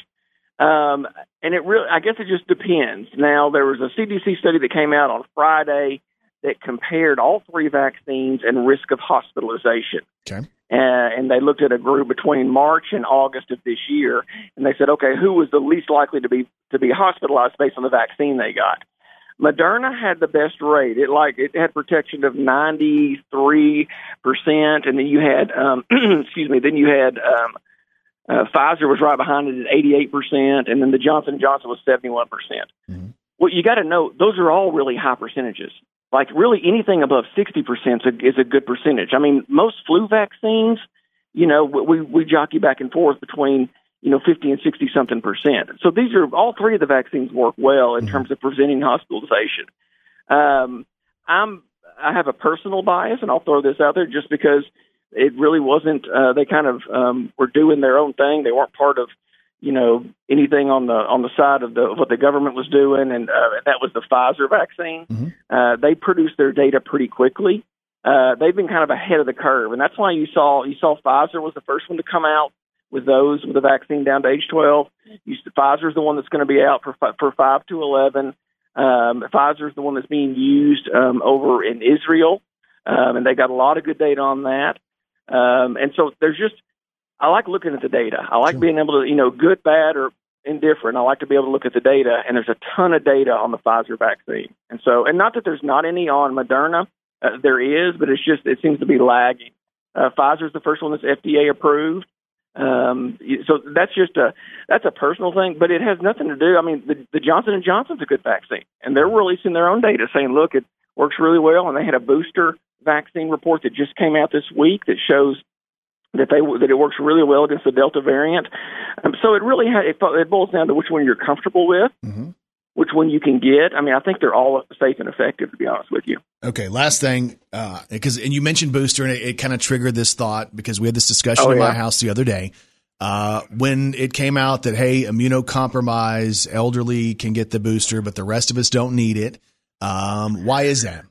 Um, and it really, I guess it just depends. Now, there was a CDC study that came out on Friday that compared all three vaccines and risk of hospitalization. Okay. Uh, and they looked at a group between March and August of this year, and they said, okay, who was the least likely to be to be hospitalized based on the vaccine they got? Moderna had the best rate. It like it had protection of ninety three percent, and then you had um, excuse me, then you had um, uh, Pfizer was right behind it at eighty eight percent, and then the Johnson Johnson was seventy one percent. Well, you got to know those are all really high percentages. Like really anything above sixty percent is a good percentage. I mean, most flu vaccines, you know, we we jockey back and forth between you know, 50 and 60 something percent. So these are all three of the vaccines work well in terms of preventing hospitalization. Um, I'm, I have a personal bias and I'll throw this out there just because it really wasn't, uh, they kind of, um, were doing their own thing. They weren't part of, you know, anything on the, on the side of the, of what the government was doing. And, uh, that was the Pfizer vaccine. Uh, they produced their data pretty quickly. Uh, they've been kind of ahead of the curve, and that's why you saw you saw Pfizer was the first one to come out with those with the vaccine down to age 12. You, Pfizer's the one that's going to be out for for five to 11. Um, Pfizer's the one that's being used um, over in Israel, um, and they got a lot of good data on that. Um, and so there's just I like looking at the data. I like being able to, you know, good, bad, or indifferent. I like to be able to look at the data, and there's a ton of data on the Pfizer vaccine. And so, and not that there's not any on Moderna, uh, there is, but it's just it seems to be lagging. Uh, Pfizer's the first one that's FDA approved. Um, so that's just a that's a personal thing, but it has nothing to do. I mean, the, the Johnson and Johnson's a good vaccine, and they're releasing their own data saying, look, it works really well. And they had a booster vaccine report that just came out this week that shows that they that it works really well against the Delta variant. Um, so it really ha- it, it boils down to which one you're comfortable with, which one you can get. I mean, I think they're all safe and effective, to be honest with you. Okay, last thing, because and you mentioned booster, and it, it kind of triggered this thought because we had this discussion Oh, in my house the other day uh, when it came out that hey, immunocompromised elderly can get the booster, but the rest of us don't need it. Um, why is that?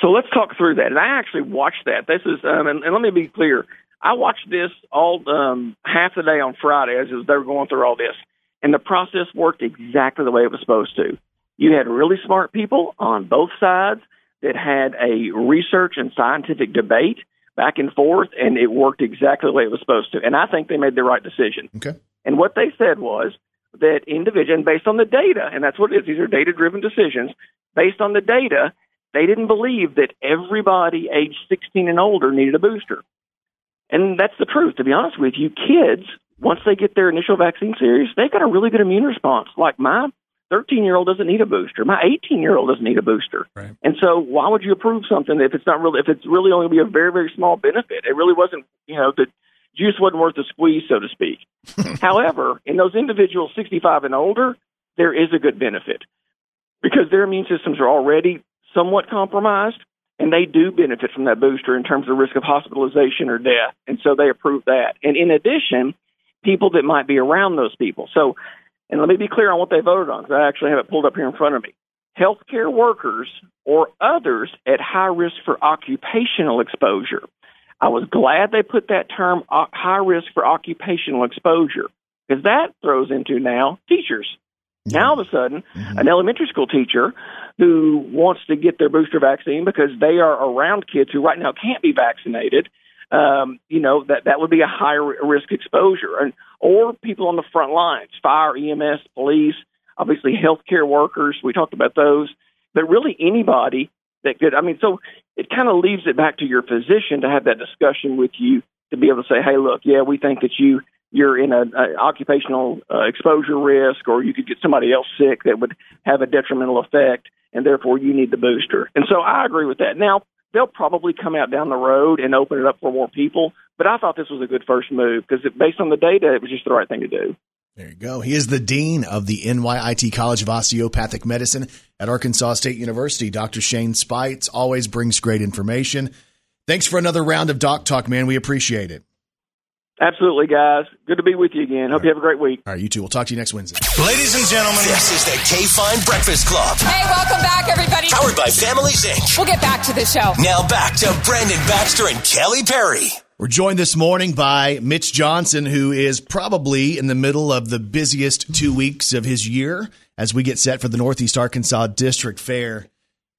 So let's talk through that. And I actually watched that. This is, um, and, and let me be clear. I watched this all um, half the day on Friday as they were going through all this, and the process worked exactly the way it was supposed to. You had really smart people on both sides that had a research and scientific debate back and forth, and it worked exactly the way it was supposed to. And I think they made the right decision. Okay. And what they said was that individual, and based on the data, and that's what it is, these are data driven decisions, based on the data, they didn't believe that everybody aged 16 and older needed a booster. And that's the truth, to be honest with you. Kids, once they get their initial vaccine series, they've got a really good immune response. Like my 13 year old doesn't need a booster. My 18 year old doesn't need a booster. Right. And so why would you approve something if it's not really, if it's really only going to be a very, very small benefit? It really wasn't, you know, the juice wasn't worth the squeeze, so to speak. However, in those individuals 65 and older, there is a good benefit because their immune systems are already somewhat compromised and they do benefit from that booster in terms of risk of hospitalization or death. And so they approve that. And in addition, people that might be around those people. So, and let me be clear on what they voted on because I actually have it pulled up here in front of me. Healthcare workers or others at high risk for occupational exposure. I was glad they put that term high risk for occupational exposure because that throws into now teachers. Now all of a sudden, an elementary school teacher who wants to get their booster vaccine because they are around kids who right now can't be vaccinated, um, you know that that would be a higher risk exposure, and or people on the front lines, fire, EMS, police, obviously healthcare workers. We talked about those, but really anybody that could. I mean, so it kind of leaves it back to your physician to have that discussion with you to be able to say, hey, look, yeah, we think that you you're in a, a occupational uh, exposure risk, or you could get somebody else sick that would have a detrimental effect, and therefore you need the booster. And so I agree with that. Now they'll probably come out down the road and open it up for more people, but I thought this was a good first move because based on the data, it was just the right thing to do. There you go. He is the dean of the NYIT College of Osteopathic Medicine at Arkansas State University. Dr. Shane Speights always brings great information. Thanks for another round of Doc Talk, man. We appreciate it. Absolutely, guys. Good to be with you again. Hope you have a great week. All right, you too. We'll talk to you next Wednesday. Ladies and gentlemen, this is the K Fine Breakfast Club. Hey, welcome back, everybody. Powered by Families Inc. We'll get back to the show. Now back to Brandon Baxter and Kelly Perry. We're joined this morning by Mitch Johnson, who is probably in the middle of the busiest two weeks of his year as we get set for the Northeast Arkansas District Fair.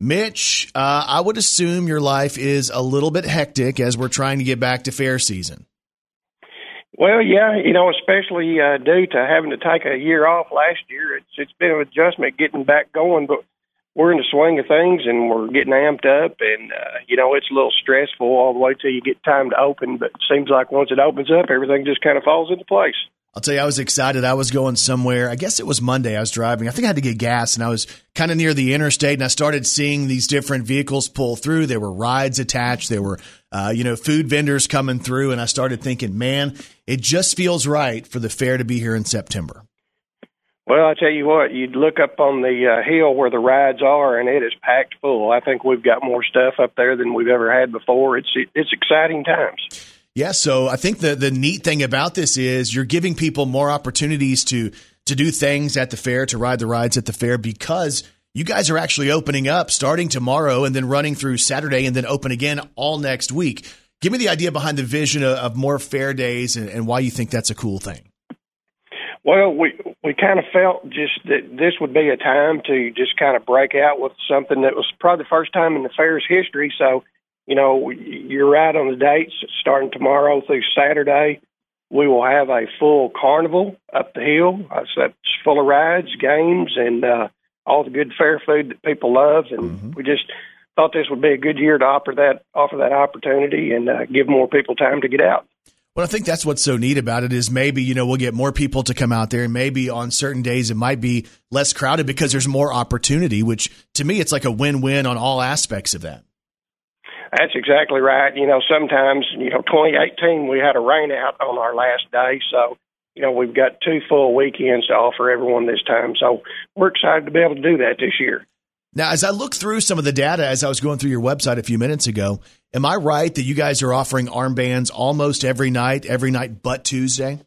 Mitch, uh, I would assume your life is a little bit hectic as we're trying to get back to fair season. Well, yeah, you know, especially uh, due to having to take a year off last year, it's it's been an adjustment getting back going. But we're in the swing of things, and we're getting amped up, and uh, you know, it's a little stressful all the way till you get time to open. But it seems like once it opens up, everything just kind of falls into place. I'll tell you, I was excited. I was going somewhere. I guess it was Monday. I was driving. I think I had to get gas, and I was kind of near the interstate, and I started seeing these different vehicles pull through. There were rides attached. There were, uh, you know, food vendors coming through, and I started thinking, man, it just feels right for the fair to be here in September. Well, I tell you what, you'd look up on the uh, hill where the rides are, and it is packed full. I think we've got more stuff up there than we've ever had before. It's it's exciting times. Yeah, so I think the the neat thing about this is you're giving people more opportunities to to do things at the fair, to ride the rides at the fair because you guys are actually opening up starting tomorrow and then running through Saturday and then open again all next week. Give me the idea behind the vision of, of more fair days and, and why you think that's a cool thing. Well, we we kind of felt just that this would be a time to just kind of break out with something that was probably the first time in the fair's history. So, you know, you're right on the dates, starting tomorrow through Saturday. we will have a full carnival up the hill. It's full of rides, games, and uh, all the good fair food that people love. And we just thought this would be a good year to offer that offer that opportunity and uh, give more people time to get out. Well, I think that's what's so neat about it is maybe, you know, we'll get more people to come out there and maybe on certain days it might be less crowded because there's more opportunity, which to me it's like a win-win on all aspects of that. That's exactly right. You know, sometimes, you know, 2018 we had a rain out on our last day, so you know we've got two full weekends to offer everyone this time. So we're excited to be able to do that this year. Now, as I look through some of the data as I was going through your website a few minutes ago, am I right that you guys are offering armbands almost every night, every night but Tuesday?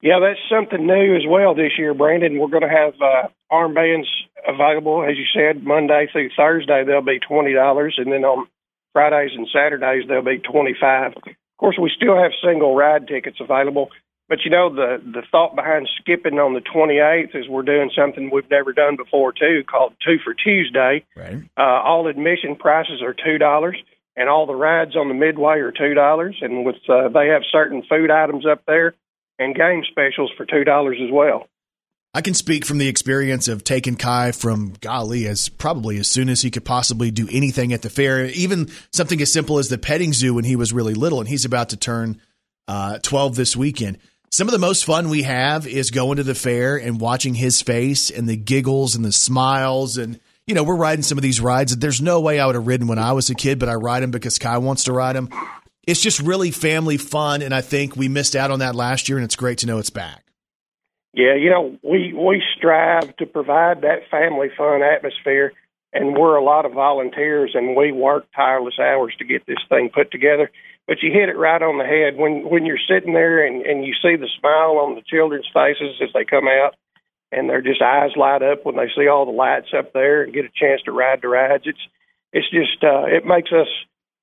Yeah, that's something new as well this year, Brandon. We're going to have uh, armbands available, as you said, Monday through Thursday. They'll be twenty dollars, and then on Fridays and Saturdays they'll be twenty five. Of course, we still have single ride tickets available, but you know the the thought behind skipping on the twenty eighth is we're doing something we've never done before too, called Two for Tuesday. Right. Uh, all admission prices are two dollars, and all the rides on the Midway are two dollars. And with uh, they have certain food items up there and game specials for two dollars as well. I can speak from the experience of taking Kai from golly as probably as soon as he could possibly do anything at the fair, even something as simple as the petting zoo when he was really little, and he's about to turn uh, 12 this weekend. Some of the most fun we have is going to the fair and watching his face and the giggles and the smiles. And, you know, we're riding some of these rides that there's no way I would have ridden when I was a kid, but I ride them because Kai wants to ride them. It's just really family fun. And I think we missed out on that last year, and it's great to know it's back. Yeah, you know, we we strive to provide that family fun atmosphere, and we're a lot of volunteers, and we work tireless hours to get this thing put together. But you hit it right on the head when when you're sitting there and and you see the smile on the children's faces as they come out, and their just eyes light up when they see all the lights up there and get a chance to ride the rides. It's it's just uh, it makes us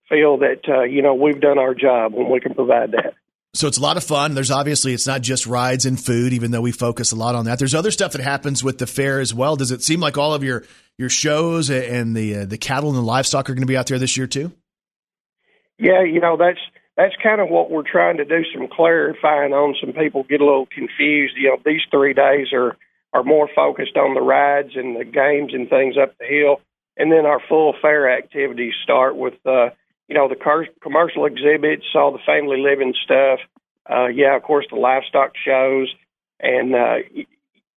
feel that uh, you know we've done our job when we can provide that. So it's a lot of fun. There's obviously it's not just rides and food, even though we focus a lot on that. There's other stuff that happens with the fair as well. Does it seem like all of your your shows and the uh, the cattle and the livestock are going to be out there this year too? Yeah, you know that's that's kind of what we're trying to do some clarifying on. Some people get a little confused. You know, these three days are are more focused on the rides and the games and things up the hill, and then our full fair activities start with uh, you know the car- commercial exhibits, all the family living stuff. Uh, yeah, of course the livestock shows, and uh,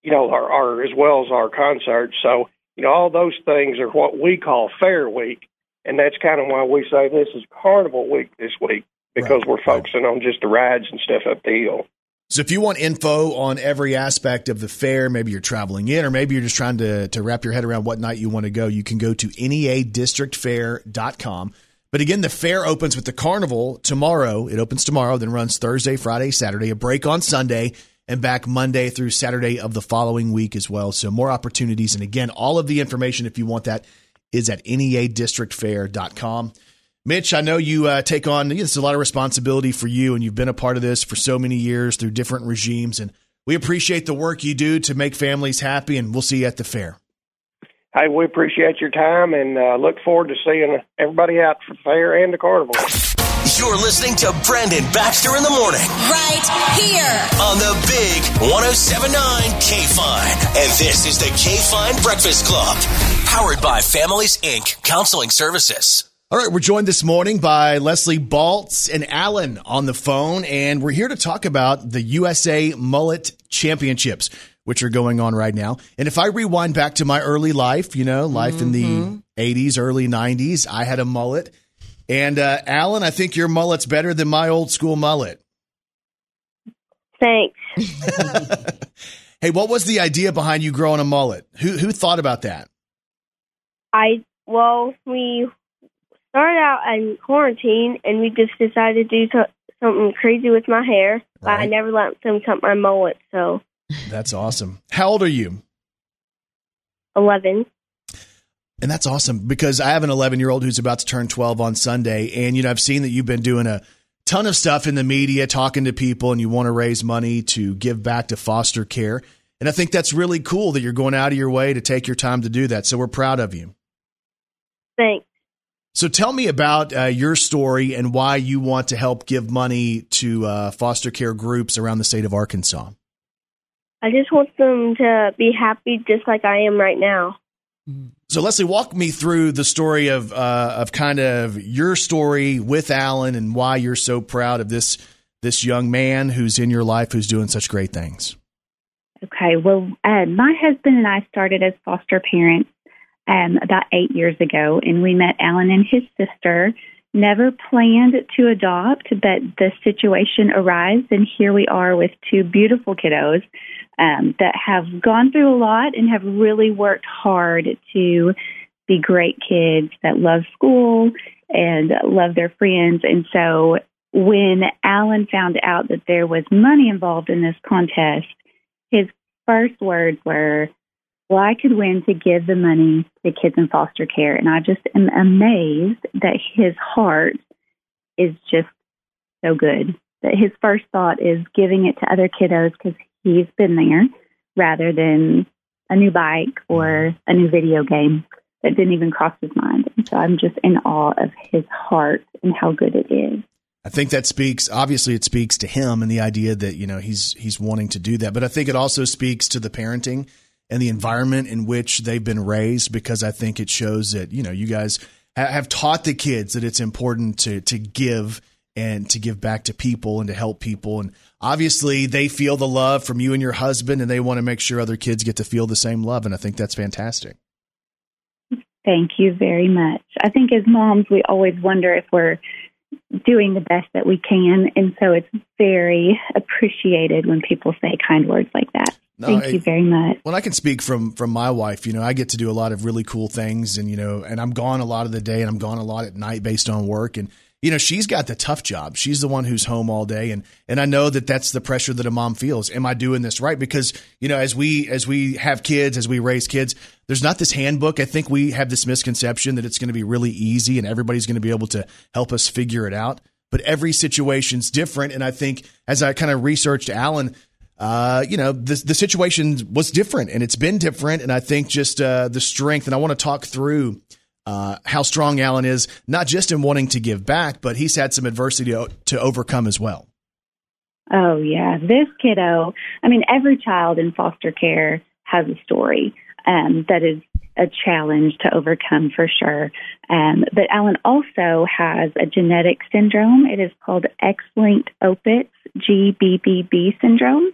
you know our, our as well as our concerts. So you know all those things are what we call Fair Week, and that's kind of why we say this is Carnival Week this week because we're focusing on just the rides and stuff up the hill. So if you want info on every aspect of the fair, maybe you're traveling in, or maybe you're just trying to to wrap your head around what night you want to go, you can go to neadistrictfair.com. But again, the fair opens with the carnival tomorrow. It opens tomorrow, then runs Thursday, Friday, Saturday, a break on Sunday, and back Monday through Saturday of the following week as well. So more opportunities. And again, all of the information, if you want that, is at neadistrictfair.com. Mitch, I know you uh, take on this is a lot of responsibility for you, and you've been a part of this for so many years through different regimes. And we appreciate the work you do to make families happy, and we'll see you at the fair. Hey, we appreciate your time and uh, look forward to seeing everybody out for the fair and the carnival. You're listening to Brandon Baxter in the morning Right here. on the big 1079 K Fine. And this is the K Fine Breakfast Club, powered by Families Inc. Counseling Services. All right, we're joined this morning by Leslie Baltz and Alan on the phone, and we're here to talk about the USA Mullet Championships, which are going on right now. And if I rewind back to my early life, you know, life in the 80s, early 90s, I had a mullet. And uh, Alan, I think your mullet's better than my old school mullet. Thanks. Hey, what was the idea behind you growing a mullet? Who who thought about that? I well, we started out in quarantine, and we just decided to do so, something crazy with my hair. But I never let them cut my mullet, so That's awesome. How old are you? eleven. And that's awesome because I have an 11 year old who's about to turn 12 on Sunday. And, you know, I've seen that you've been doing a ton of stuff in the media, talking to people, and you want to raise money to give back to foster care. And I think that's really cool that you're going out of your way to take your time to do that. So we're proud of you. Thanks. So tell me about uh, your story and why you want to help give money to uh, foster care groups around the state of Arkansas. I just want them to be happy just like I am right now. So Leslie, walk me through the story of uh, of kind of your story with Alan and why you're so proud of this this young man who's in your life who's doing such great things. Okay, well, uh, my husband and I started as foster parents um, about eight years ago, and we met Alan and his sister. Never planned to adopt, but the situation arose, and here we are with two beautiful kiddos um, that have gone through a lot and have really worked hard to be great kids that love school and love their friends. And so when Alan found out that there was money involved in this contest, his first words were, Well, I could win to give the money to kids in foster care. And I just am amazed that his heart is just so good. That his first thought is giving it to other kiddos because he's been there rather than a new bike or a new video game that didn't even cross his mind. And so I'm just in awe of his heart and how good it is. I think that speaks obviously it speaks to him and the idea that you know he's he's wanting to do that but I think it also speaks to the parenting and the environment in which they've been raised because I think it shows that you know you guys ha- have taught the kids that it's important to to give and to give back to people and to help people and obviously they feel the love from you and your husband and they want to make sure other kids get to feel the same love and I think that's fantastic. Thank you very much. I think as moms, we always wonder if we're doing the best that we can. And so it's very appreciated when people say kind words like that. No, Thank you very much. Well, I can speak from from my wife. You know, I get to do a lot of really cool things, and you know, and I'm gone a lot of the day, and I'm gone a lot at night based on work. And you know, she's got the tough job. She's the one who's home all day, and and I know that that's the pressure that a mom feels. Am I doing this right? Because you know, as we as we have kids, as we raise kids, there's not this handbook. I think we have this misconception that it's going to be really easy, and everybody's going to be able to help us figure it out. But every situation's different, and I think as I kind of researched Alan uh, you know, the, the situation was different and it's been different. And I think just uh, the strength, and I want to talk through uh, how strong Alan is, not just in wanting to give back, but he's had some adversity to, to overcome as well. Oh, yeah. This kiddo, I mean, every child in foster care has a story um, that is a challenge to overcome for sure. Um, but Alan also has a genetic syndrome. It is called X linked Opitz, GBBB syndrome.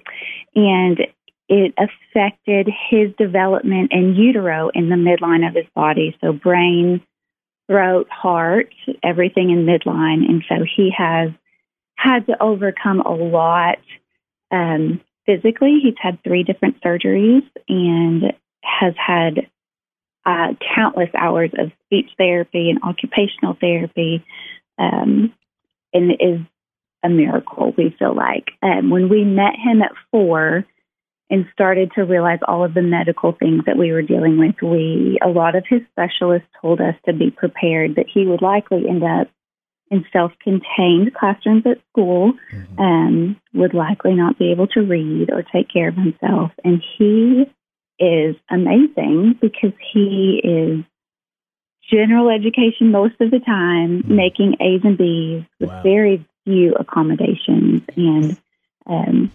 And it affected his development in utero in the midline of his body. So, brain, throat, heart, everything in midline. And so he has had to overcome a lot um, physically. He's had three different surgeries and has had uh, countless hours of speech therapy and occupational therapy, um, and is a miracle. We feel like um, when we met him at four and started to realize all of the medical things that we were dealing with, we a lot of his specialists told us to be prepared that he would likely end up in self-contained classrooms at school, um, would likely not be able to read or take care of himself, and he is amazing because he is general education most of the time, making A's and B's with very few accommodations, and um,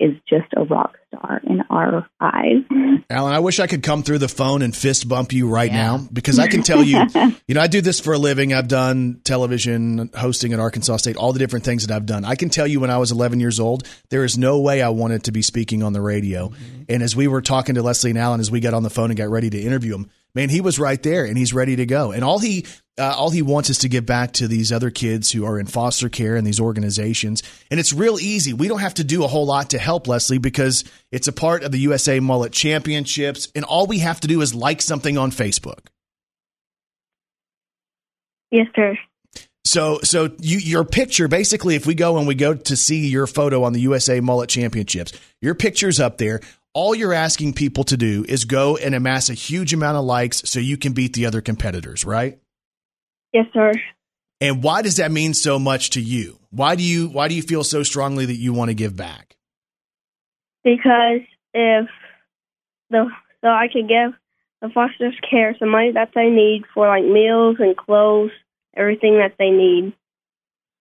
is just a rock star in our eyes. Alan, I wish I could come through the phone and fist bump you right now because I can tell you, you know, I do this for a living. I've done television hosting at Arkansas State, all the different things that I've done. I can tell you when I was 11 years old, there is no way I wanted to be speaking on the radio. Mm-hmm. And as we were talking to Leslie and Alan, as we got on the phone and got ready to interview him, man, he was right there and he's ready to go. And all he uh, all he wants is to give back to these other kids who are in foster care and these organizations. And it's real easy. We don't have to do a whole lot to help Leslie because it's a part of the USA Mullet Championships. And all we have to do is like something on Facebook. Yes, sir. So, so you, your picture basically, if we go and we go to see your photo on the USA Mullet Championships, your picture's up there. All you're asking people to do is go and amass a huge amount of likes so you can beat the other competitors, right? Yes, sir. And why does that mean so much to you? Why do you why do you feel so strongly that you want to give back? Because if the so I can give the foster care some money that they need for like meals and clothes, everything that they need.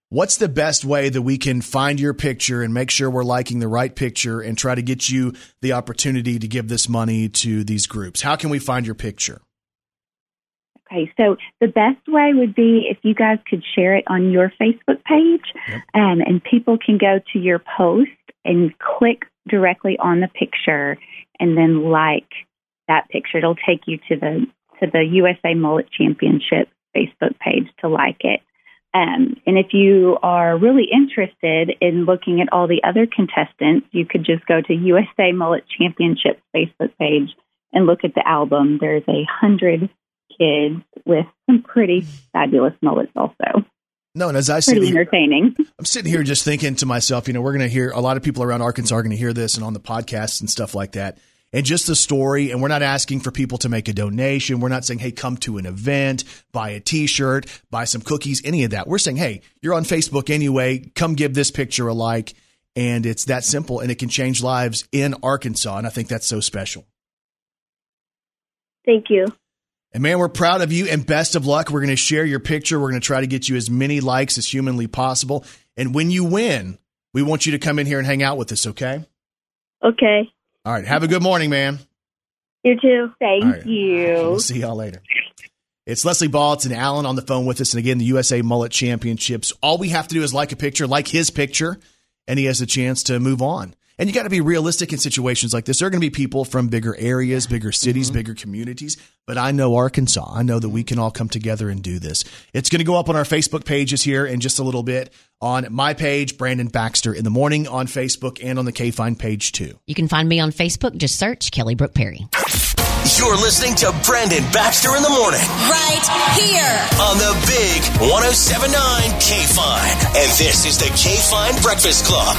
What's the best way that we can find your picture and make sure we're liking the right picture and try to get you the opportunity to give this money to these groups? How can we find your picture? Okay, so the best way would be if you guys could share it on your Facebook page, um, and people can go to your post and click directly on the picture, and then like that picture. It'll take you to the to the USA Mullet Championship Facebook page to like it. Um, and if you are really interested in looking at all the other contestants, you could just go to USA Mullet Championships Facebook page and look at the album. There's a hundred kids with some pretty fabulous mullets also. No, and as I Pretty here, entertaining. I'm sitting here just thinking to myself, you know, we're going to hear a lot of people around Arkansas are going to hear this and on the podcasts and stuff like that. And just the story, and we're not asking for people to make a donation. We're not saying, hey, come to an event, buy a t shirt, buy some cookies, any of that. We're saying, hey, you're on Facebook anyway, come give this picture a like. And it's that simple, and it can change lives in Arkansas. And I think that's so special. Thank you. And man, we're proud of you and best of luck. We're going to share your picture. We're going to try to get you as many likes as humanly possible. And when you win, we want you to come in here and hang out with us, okay? Okay. All right. Have a good morning, man. You too. Thank right. you. We'll see y'all later. It's Leslie Baltz and Alan on the phone with us. And again, the USA Mullet Championships. All we have to do is like a picture, like his picture, and he has a chance to move on. And you got to be realistic in situations like this. There are going to be people from bigger areas, bigger cities, mm-hmm. bigger communities. But I know Arkansas. I know that we can all come together and do this. It's going to go up on our Facebook pages here in just a little bit. On my page, Brandon Baxter in the morning on Facebook and on the K Fine page too. You can find me on Facebook. Just search Kelly Brook Perry. You're listening to Brandon Baxter in the morning Right here. on the big 1079 K Fine. And this is the K Fine Breakfast Club,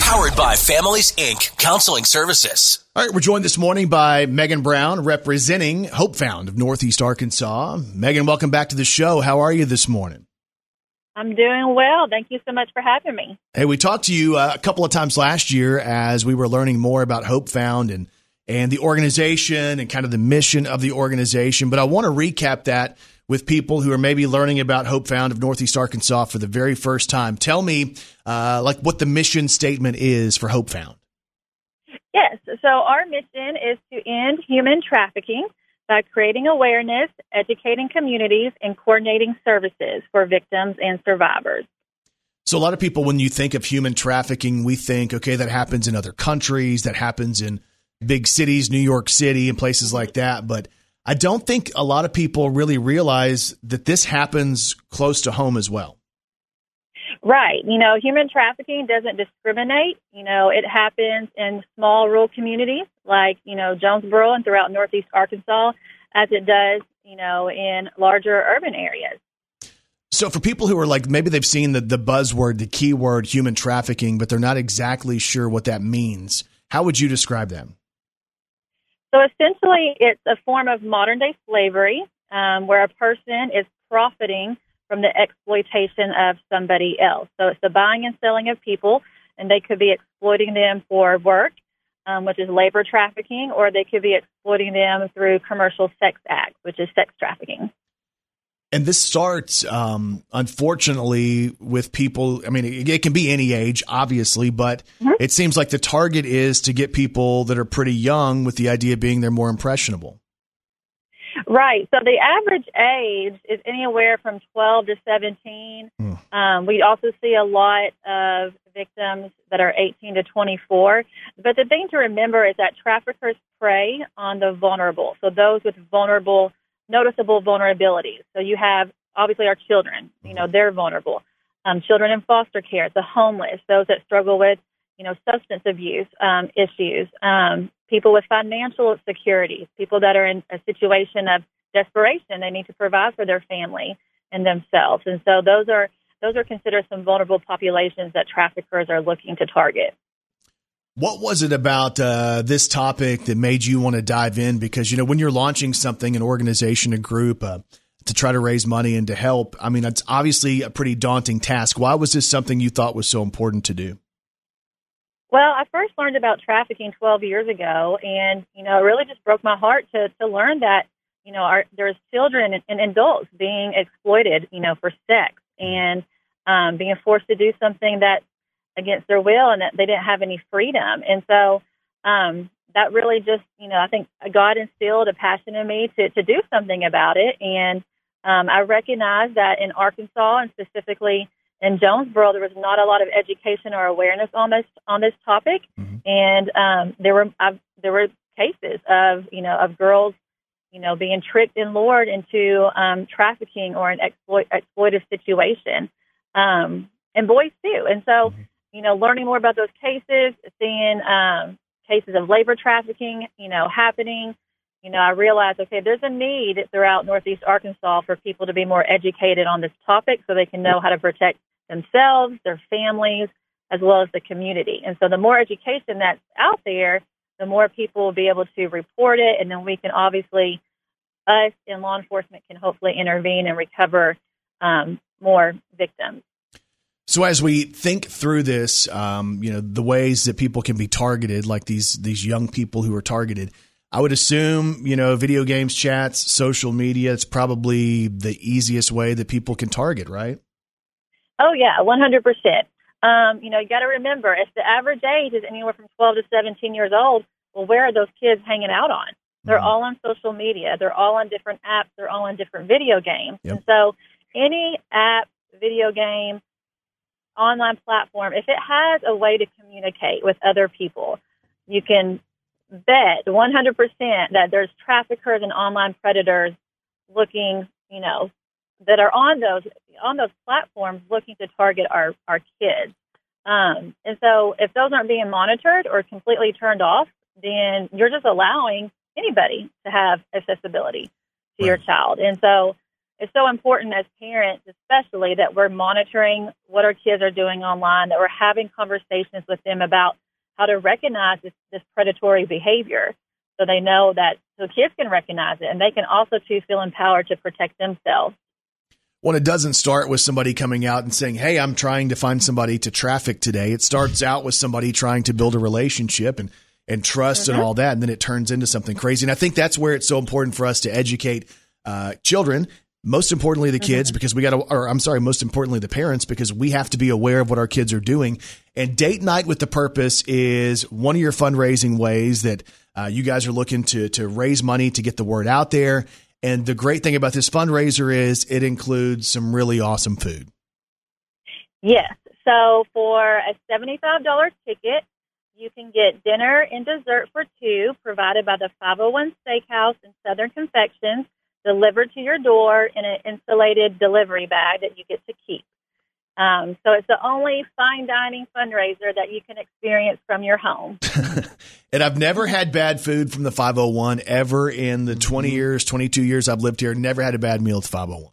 powered by Families Inc. Counseling Services. All right, we're joined this morning by Megan Brown, representing Hope Found of Northeast Arkansas. Megan, welcome back to the show. How are you this morning? I'm doing well. Thank you so much for having me. Hey, we talked to you uh, a couple of times last year as we were learning more about Hope Found and and the organization and kind of the mission of the organization. But I want to recap that with people who are maybe learning about Hope Found of Northeast Arkansas for the very first time. Tell me, uh, like, what the mission statement is for Hope Found. Yes. So our mission is to end human trafficking by creating awareness, educating communities, and coordinating services for victims and survivors. So a lot of people, when you think of human trafficking, we think, okay, that happens in other countries, that happens in big cities, New York City, and places like that. But I don't think a lot of people really realize that this happens close to home as well. Right. You know, human trafficking doesn't discriminate. You know, it happens in small rural communities like, you know, Jonesboro and throughout Northeast Arkansas, as it does, you know, in larger urban areas. So for people who are like maybe they've seen the, the buzzword, the keyword human trafficking, but they're not exactly sure what that means, how would you describe that? So essentially, it's a form of modern day slavery um, where a person is profiting from the exploitation of somebody else. So it's the buying and selling of people, and they could be exploiting them for work, um, which is labor trafficking, or they could be exploiting them through commercial sex acts, which is sex trafficking. And this starts, um, unfortunately, with people. I mean, it, it can be any age, obviously, but it seems like the target is to get people that are pretty young, with the idea being they're more impressionable. Right. So the average age is anywhere from 12 to 17. Um, we also see a lot of victims that are 18 to 24. But the thing to remember is that traffickers prey on the vulnerable. So those with vulnerable, noticeable vulnerabilities. So you have obviously our children. You know they're vulnerable. Um, children in foster care, the homeless, those that struggle with you know substance abuse um, issues, um, people with financial securities, people that are in a situation of desperation. They need to provide for their family and themselves, and so those are those are considered some vulnerable populations that traffickers are looking to target. What was it about uh, this topic that made you want to dive in? Because you know, when you're launching something, an organization, a group, uh, to try to raise money and to help, I mean, it's obviously a pretty daunting task. Why was this something you thought was so important to do? Well, I first learned about trafficking 12 years ago, and you know, it really just broke my heart to to learn that you know our, there's children and, and adults being exploited, you know, for sex and um, being forced to do something that against their will, and that they didn't have any freedom. And so um, that really just, you know, I think God instilled a passion in me to to do something about it, and um, I recognize that in Arkansas and specifically in Jonesboro, there was not a lot of education or awareness on this on this topic, and um, there were I've, there were cases of you know of girls you know being tricked and lured into um, trafficking or an exploit exploitive situation, um, and boys too. And so you know learning more about those cases, seeing um, cases of labor trafficking, you know happening. You know, I realized, okay, there's a need throughout Northeast Arkansas for people to be more educated on this topic so they can know how to protect themselves, their families, as well as the community. And so the more education that's out there, the more people will be able to report it, and then we can obviously, us in law enforcement can hopefully intervene and recover um, more victims. So as we think through this, um, you know, the ways that people can be targeted, like these these young people who are targeted, I would assume, you know, video games, chats, social media, it's probably the easiest way that people can target, right? Oh yeah, one hundred percent. Um, you know, you got to remember, if the average age is anywhere from twelve to seventeen years old, well, where are those kids hanging out on? They're all on social media. They're all on different apps. They're all on different video games. And so, any app, video game, online platform, if it has a way to communicate with other people, you can bet 100% that there's traffickers and online predators looking, you know, that are on those on those platforms looking to target our our kids. Um, and so, if those aren't being monitored or completely turned off, then you're just allowing anybody to have accessibility to your child. And so, it's so important as parents, especially, that we're monitoring what our kids are doing online, that we're having conversations with them about how to recognize this, this predatory behavior so they know that so kids can recognize it and they can also too feel empowered to protect themselves. When it doesn't start with somebody coming out and saying, Hey, I'm trying to find somebody to traffic today. It starts out with somebody trying to build a relationship and, and trust and all that. And then it turns into something crazy. And I think that's where it's so important for us to educate uh, children, most importantly, the kids, because we got to, or I'm sorry, most importantly, the parents, because we have to be aware of what our kids are doing. And date night with the purpose is one of your fundraising ways that uh, you guys are looking to, to raise money to get the word out there. And the great thing about this fundraiser is it includes some really awesome food. Yes. So for a $75 ticket, you can get dinner and dessert for two provided by the 501 Steakhouse and Southern Confections delivered to your door in an insulated delivery bag that you get to keep. Um, so it's the only fine dining fundraiser that you can experience from your home. And I've never had bad food from the 501 ever in the 20 years, 22 years I've lived here. Never had a bad meal at the 501.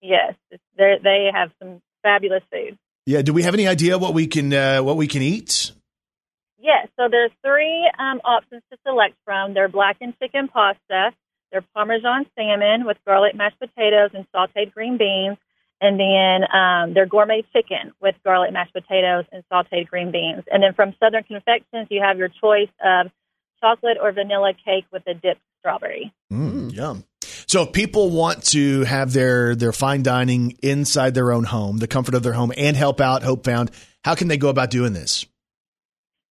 Yes, they have some fabulous food. Yeah. Do we have any idea what we can uh, what we can eat? Yes, so there's three um, options to select from. They're blackened chicken pasta, they're Parmesan salmon with garlic mashed potatoes and sauteed green beans, and then um, they're gourmet chicken with garlic mashed potatoes and sauteed green beans. And then from Southern Confections, you have your choice of chocolate or vanilla cake with a dipped strawberry. Mm, yum. So if people want to have their their fine dining inside their own home, the comfort of their home, and help out Hope Found, how can they go about doing this?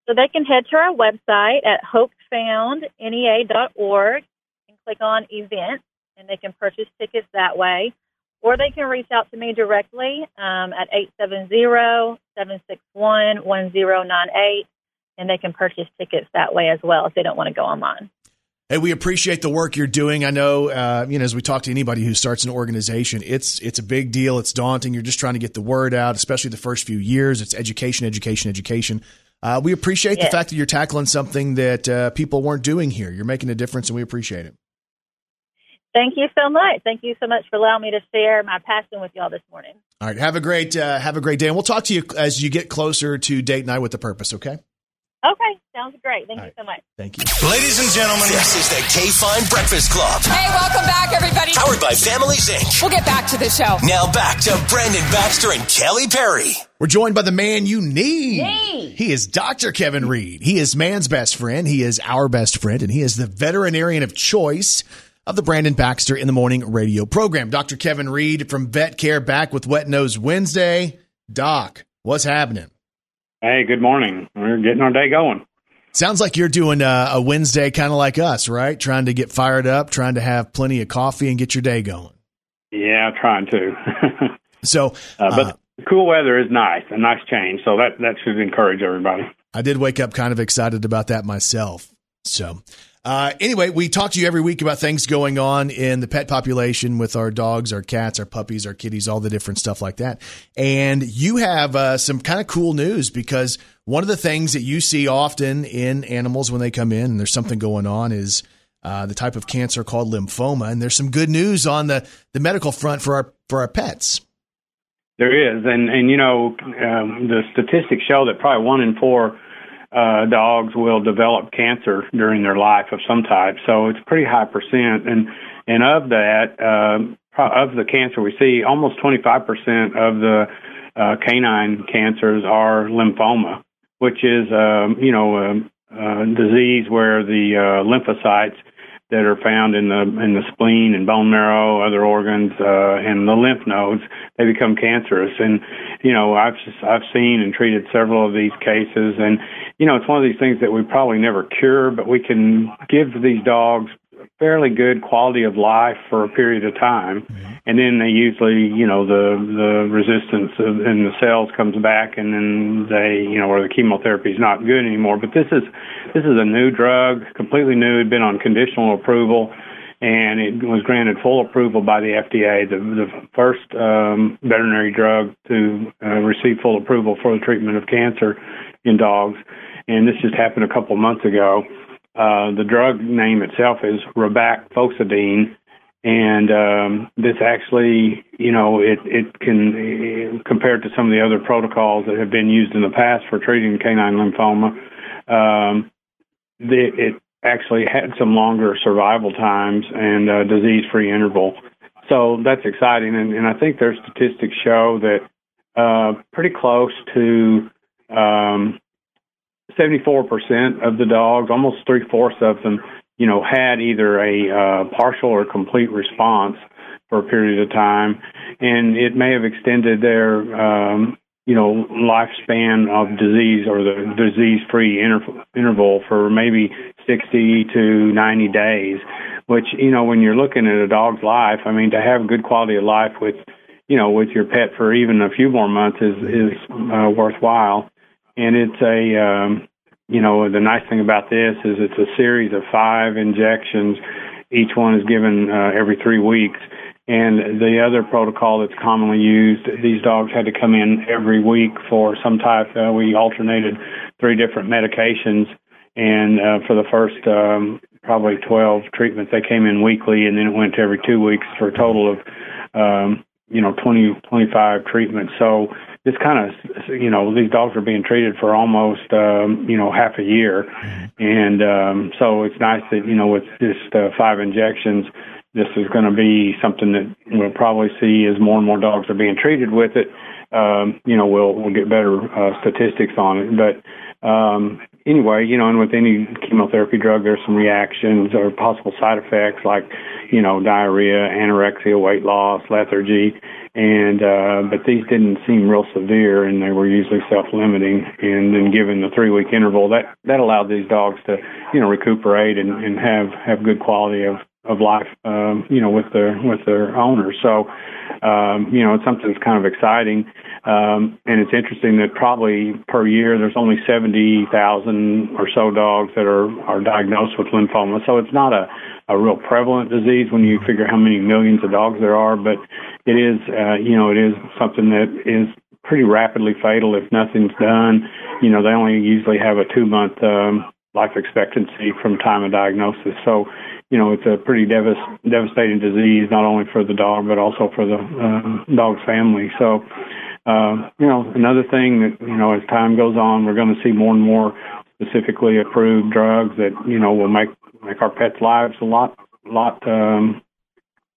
So they can head to our website at hopefoundnea.org click on events, and they can purchase tickets that way. Or they can reach out to me directly um, at 870-761-1098, and they can purchase tickets that way as well if they don't want to go online. Hey, we appreciate the work you're doing. I know, uh, you know, as we talk to anybody who starts an organization, it's it's a big deal. It's daunting. You're just trying to get the word out, especially the first few years. It's education, education, education. Uh, we appreciate the fact that you're tackling something that uh, people weren't doing here. You're making a difference, and we appreciate it. Thank you so much. Thank you so much for allowing me to share my passion with y'all this morning. All right, have a great uh, have a great day, and we'll talk to you as you get closer to date night with the purpose. Okay. Okay, sounds Sounds great. Thank you so much. Thank you. Ladies and gentlemen, this is the K Fine Breakfast Club. Hey, welcome back, everybody. Powered by Families Inc. We'll get back to the show. Now back to Brandon Baxter and Kelly Perry. We're joined by the man you need. Need. He is Dr. Kevin Reed. He is man's best friend. He is our best friend, and he is the veterinarian of choice of the Brandon Baxter in the Morning radio program. Dr. Kevin Reed from Vet Care back with Wet Nose Wednesday. Doc, what's happening? Hey, good morning. We're getting our day going. Sounds like you're doing a, a Wednesday kind of like us, right? Trying to get fired up, trying to have plenty of coffee and get your day going. Yeah, trying to. So, uh, but uh, cool weather is nice, a nice change. So that that should encourage everybody. I did wake up kind of excited about that myself. So, uh, anyway, we talk to you every week about things going on in the pet population with our dogs, our cats, our puppies, our kitties, all the different stuff like that. And you have uh, some kind of cool news because one of the things that you see often in animals when they come in and there's something going on is uh, the type of cancer called lymphoma. And there's some good news on the, the medical front for our for our pets. There is, and and you know um, the statistics show that probably one in four uh, dogs will develop cancer during their life of some type. So it's pretty high percent, and and of that, um, pro- of the cancer we see, almost 25 percent of the uh, canine cancers are lymphoma, which is um, you know a, a disease where the uh, lymphocytes that are found in the in the spleen and bone marrow, other organs, uh, and the lymph nodes, they become cancerous. And you know, I've I've seen and treated several of these cases, and you know, it's one of these things that we probably never cure, but we can give these dogs fairly good quality of life for a period of time, and then they usually, you know, the the resistance in the cells comes back, and then they, you know, or the chemotherapy is not good anymore. But this is this is a new drug, completely new. It'd been on conditional approval, and it was granted full approval by the FDA, the the first um, veterinary drug to uh, receive full approval for the treatment of cancer in dogs. And this just happened a couple months ago. Uh, the drug name itself is Robac and um, this actually, you know, it it can compared to some of the other protocols that have been used in the past for treating canine lymphoma, um, the, it actually had some longer survival times and uh, disease-free interval. So that's exciting, and, and I think their statistics show that uh, pretty close to um, 74% of the dogs, almost three fourths of them, you know, had either a uh, partial or complete response for a period of time, and it may have extended their, um, you know, lifespan of disease or the disease-free inter- interval for maybe 60 to 90 days. Which, you know, when you're looking at a dog's life, I mean, to have good quality of life with, you know, with your pet for even a few more months is is uh, worthwhile and it's a um, you know the nice thing about this is it's a series of five injections. Each one is given uh, every three weeks. And the other protocol that's commonly used these dogs had to come in every week for some type uh, we alternated three different medications. And uh, for the first um, probably 12 treatments they came in weekly and then it went to every two weeks for a total of um, you know 20 25 treatments. So this kind of you know these dogs are being treated for almost um, you know half a year, and um, so it's nice that you know with just uh, five injections, this is going to be something that we'll probably see as more and more dogs are being treated with it. Um, you know, we'll we'll get better uh, statistics on it, but. Um, anyway, you know, and with any chemotherapy drug, there's some reactions or possible side effects like, you know, diarrhea, anorexia, weight loss, lethargy, and uh, but these didn't seem real severe, and they were usually self-limiting. And then, given the three-week interval, that that allowed these dogs to, you know, recuperate and, and have have good quality of of life, um, you know, with their with their owners. So, um, you know, it's something that's kind of exciting, um, and it's interesting that probably per year there's only seventy thousand or so dogs that are are diagnosed with lymphoma. So it's not a a real prevalent disease when you figure how many millions of dogs there are, but it is, uh, you know, it is something that is pretty rapidly fatal if nothing's done. You know, they only usually have a two month um, life expectancy from time of diagnosis. So, you know, it's a pretty devas- devastating disease, not only for the dog, but also for the uh, dog's family. So, uh, you know, another thing that, you know, as time goes on, we're going to see more and more specifically approved drugs that you know will make make our pets' lives a lot lot um,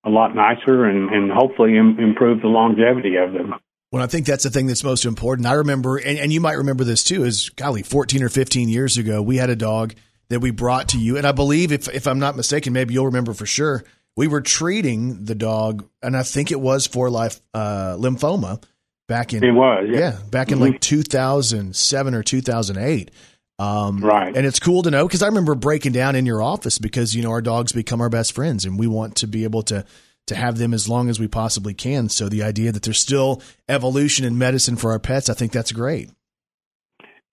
a lot nicer and and hopefully Im- improve the longevity of them. Well, I think that's the thing that's most important. I remember, and, and you might remember this too, is golly, 14 or 15 years ago, we had a dog that we brought to you. And I believe, if, if I'm not mistaken, maybe you'll remember for sure, we were treating the dog, and I think it was for life uh, lymphoma back in. It was, yeah. back in Mhm. like 2007 or 2008. Um, Right. And it's cool to know because I remember breaking down in your office because, you know, our dogs become our best friends and we want to be able to to have them as long as we possibly can. So the idea that there's still evolution in medicine for our pets, I think that's great.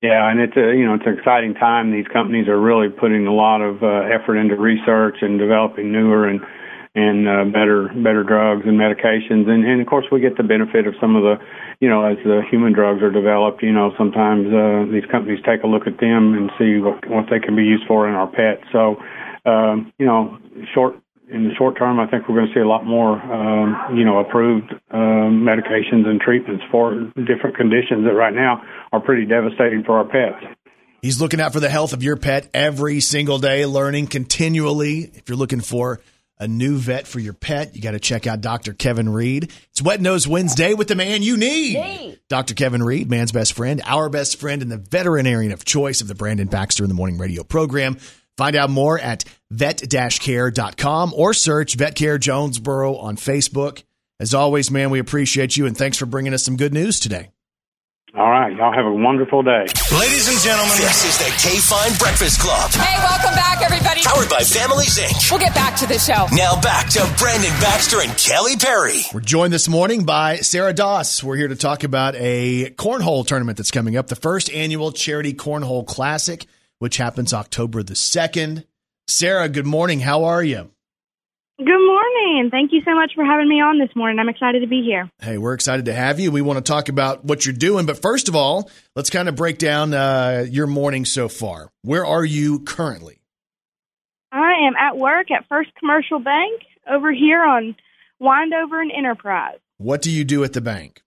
Yeah, and it's a you know it's an exciting time. These companies are really putting a lot of uh, effort into research and developing newer and and uh, better better drugs and medications. And and of course we get the benefit of some of the you know as the human drugs are developed. You know sometimes uh, these companies take a look at them and see what what they can be used for in our pets. So um, you know short in the short term, I think we're going to see a lot more, um, you know, approved um, medications and treatments for different conditions that right now are pretty devastating for our pets. He's looking out for the health of your pet every single day, learning continually. If you're looking for a new vet for your pet, you got to check out Dr. Kevin Reed. It's Wet Nose Wednesday with the man you need. Dr. Kevin Reed, man's best friend, our best friend, and the veterinarian of choice of the Brandon Baxter in the Morning Radio program. Find out more at vet-care.com or search VetCare Jonesboro on Facebook. As always, man, we appreciate you and thanks for bringing us some good news today. All right, y'all have a wonderful day. Ladies and gentlemen, this is the K Fine Breakfast Club. Hey, welcome back, everybody. Powered by Families Inc. We'll get back to the show. Now back to Brandon Baxter and Kelly Perry. We're joined this morning by Sarah Doss. We're here to talk about a cornhole tournament that's coming up, the first annual Charity Cornhole Classic, which happens October the 2nd. Sarah, good morning. How are you? Good morning. Thank you so much for having me on this morning. I'm excited to be here. Hey, we're excited to have you. We want to talk about what you're doing, but first of all, let's kind of break down uh, your morning so far. Where are you currently? I am at work at First Commercial Bank over here on Windover and Enterprise. What do you do at the bank?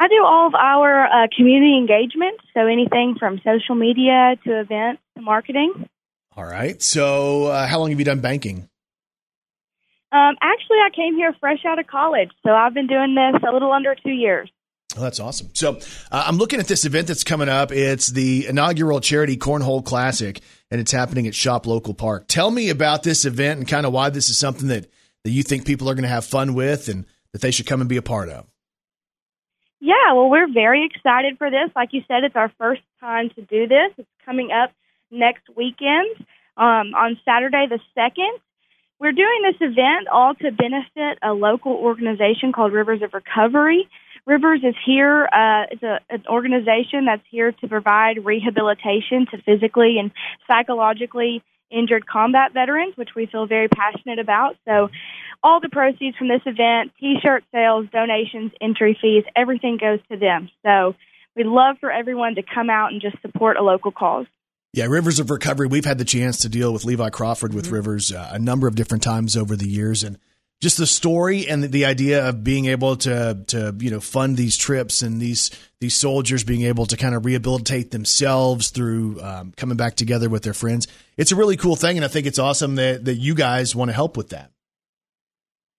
I do all of our uh, community engagement, so anything from social media to events to marketing. All right. So, uh, how long have you done banking? Um, actually, I came here fresh out of college, so I've been doing this a little under two years. Oh, that's awesome. So uh, I'm looking at this event that's coming up. It's the inaugural Charity Cornhole Classic, and it's happening at Shop Local Park. Tell me about this event and kind of why this is something that, that you think people are going to have fun with and that they should come and be a part of. Yeah, well, we're very excited for this. Like you said, it's our first time to do this. It's coming up next weekend um, on Saturday the 2nd. We're doing this event all to benefit a local organization called Rivers of Recovery. Rivers is here. Uh, it's a, an organization that's here to provide rehabilitation to physically and psychologically injured combat veterans, which we feel very passionate about. So, all the proceeds from this event, T-shirt sales, donations, entry fees, everything goes to them. So, we'd love for everyone to come out and just support a local cause. Yeah, Rivers of Recovery. We've had the chance to deal with Levi Crawford with Rivers uh, a number of different times over the years, and just the story and the, the idea of being able to to you know fund these trips and these these soldiers being able to kind of rehabilitate themselves through um, coming back together with their friends. It's a really cool thing, and I think it's awesome that that you guys want to help with that.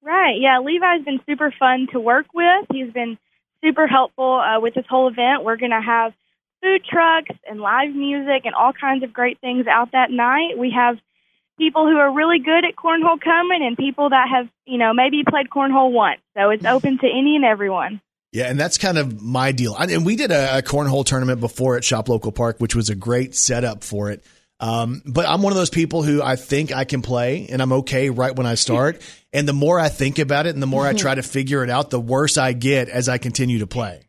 Right. Yeah, Levi's been super fun to work with. He's been super helpful uh, with this whole event. We're going to have food trucks and live music and all kinds of great things out that night. We have people who are really good at cornhole coming and people that have, you know, maybe played cornhole once. So it's open to any and everyone. Yeah, and that's kind of my deal. And we did a, a cornhole tournament before at Shop Local Park, which was a great setup for it. Um, but I'm one of those people who I think I can play and I'm okay right when I start. and the more I think about it and the more I try to figure it out, the worse I get as I continue to play.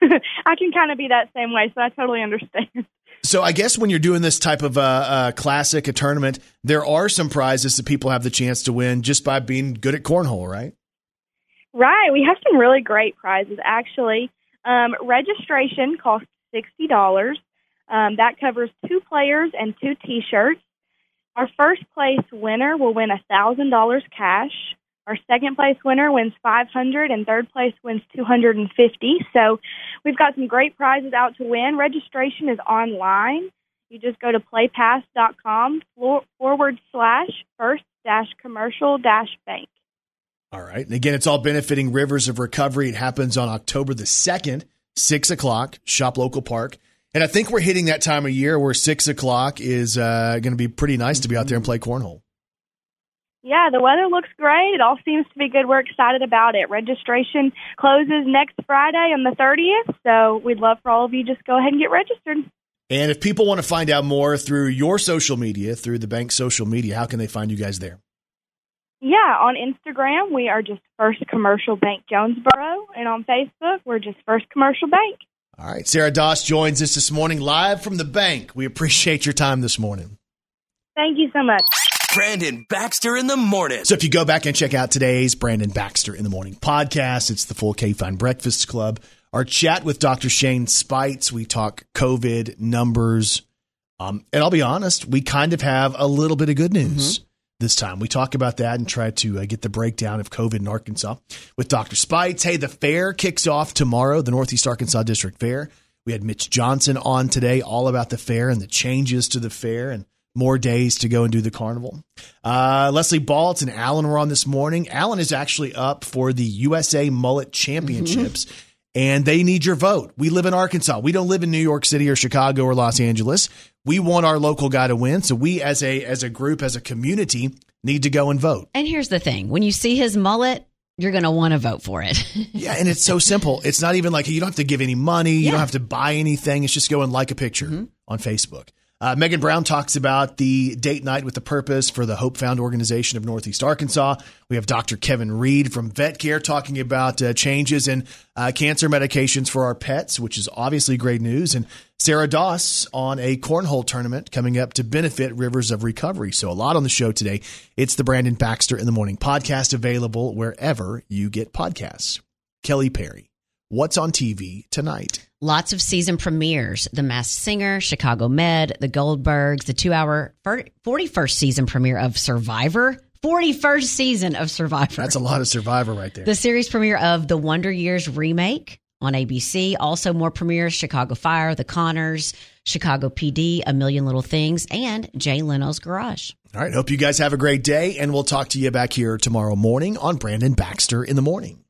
I can kind of be that same way, so I totally understand. So I guess when you're doing this type of uh, uh, classic, a tournament, there are some prizes that people have the chance to win just by being good at cornhole, right? Right. We have some really great prizes, actually. Um, registration costs $60. Um, that covers two players and two t shirts. Our first place winner will win a $1,000 cash. Our second place winner wins 500 and third place wins 250. So we've got some great prizes out to win. Registration is online. you just go to playpass.com forward slash first dash commercial dash bank. All right. And again, it's all benefiting Rivers of Recovery. It happens on October the 2nd, 6 o'clock, Shop Local Park. And I think we're hitting that time of year where 6 o'clock is uh, going to be pretty nice to be out there and play cornhole. Yeah, the weather looks great. It all seems to be good. We're excited about it. Registration closes next Friday on the 30th, so we'd love for all of you just go ahead and get registered. And if people want to find out more through your social media, through the bank's social media, how can they find you guys there? Yeah, on Instagram we are just First Commercial Bank Jonesboro, and on Facebook we're just First Commercial Bank. All right. Sarah Doss joins us this morning live from the bank. We appreciate your time this morning. Thank you so much. Brandon Baxter in the morning. So if you go back and check out today's Brandon Baxter in the Morning podcast, it's the full K Fine Breakfast Club. Our chat with Dr. Shane Speights, we talk COVID numbers. Um, and I'll be honest, we kind of have a little bit of good news this time. We talk about that and try to uh, get the breakdown of COVID in Arkansas with Dr. Speights. Hey, the fair kicks off tomorrow, the Northeast Arkansas District Fair. We had Mitch Johnson on today, all about the fair and the changes to the fair and more days to go and do the carnival. Uh, Leslie Baltz and Alan were on this morning. Alan is actually up for the USA Mullet Championships. And they need your vote. We live in Arkansas. We don't live in New York City or Chicago or Los Angeles. We want our local guy to win. So we as a as a group, as a community, need to go and vote. And here's the thing when you see his mullet, you're going to want to vote for it. Yeah, and it's so simple. It's not even like you don't have to give any money. You Yeah. don't have to buy anything. It's just go and like a picture on Facebook. Uh, Megan Brown talks about the date night with the purpose for the Hope Found organization of Northeast Arkansas. We have Dr. Kevin Reed from Vet Care talking about uh, changes in uh, cancer medications for our pets, which is obviously great news. And Sarah Doss on a cornhole tournament coming up to benefit Rivers of Recovery. So a lot on the show today. It's the Brandon Baxter in the Morning podcast available wherever you get podcasts. Kelly Perry, what's on TV tonight? Lots of season premieres The Masked Singer, Chicago Med, The Goldbergs, the two hour 41st season premiere of Survivor. 41st season of Survivor. That's a lot of Survivor right there. The series premiere of The Wonder Years remake on ABC. Also, more premieres Chicago Fire, The Conners, Chicago PD, A Million Little Things, and Jay Leno's Garage. All right. Hope you guys have a great day, and we'll talk to you back here tomorrow morning on Brandon Baxter in the Morning.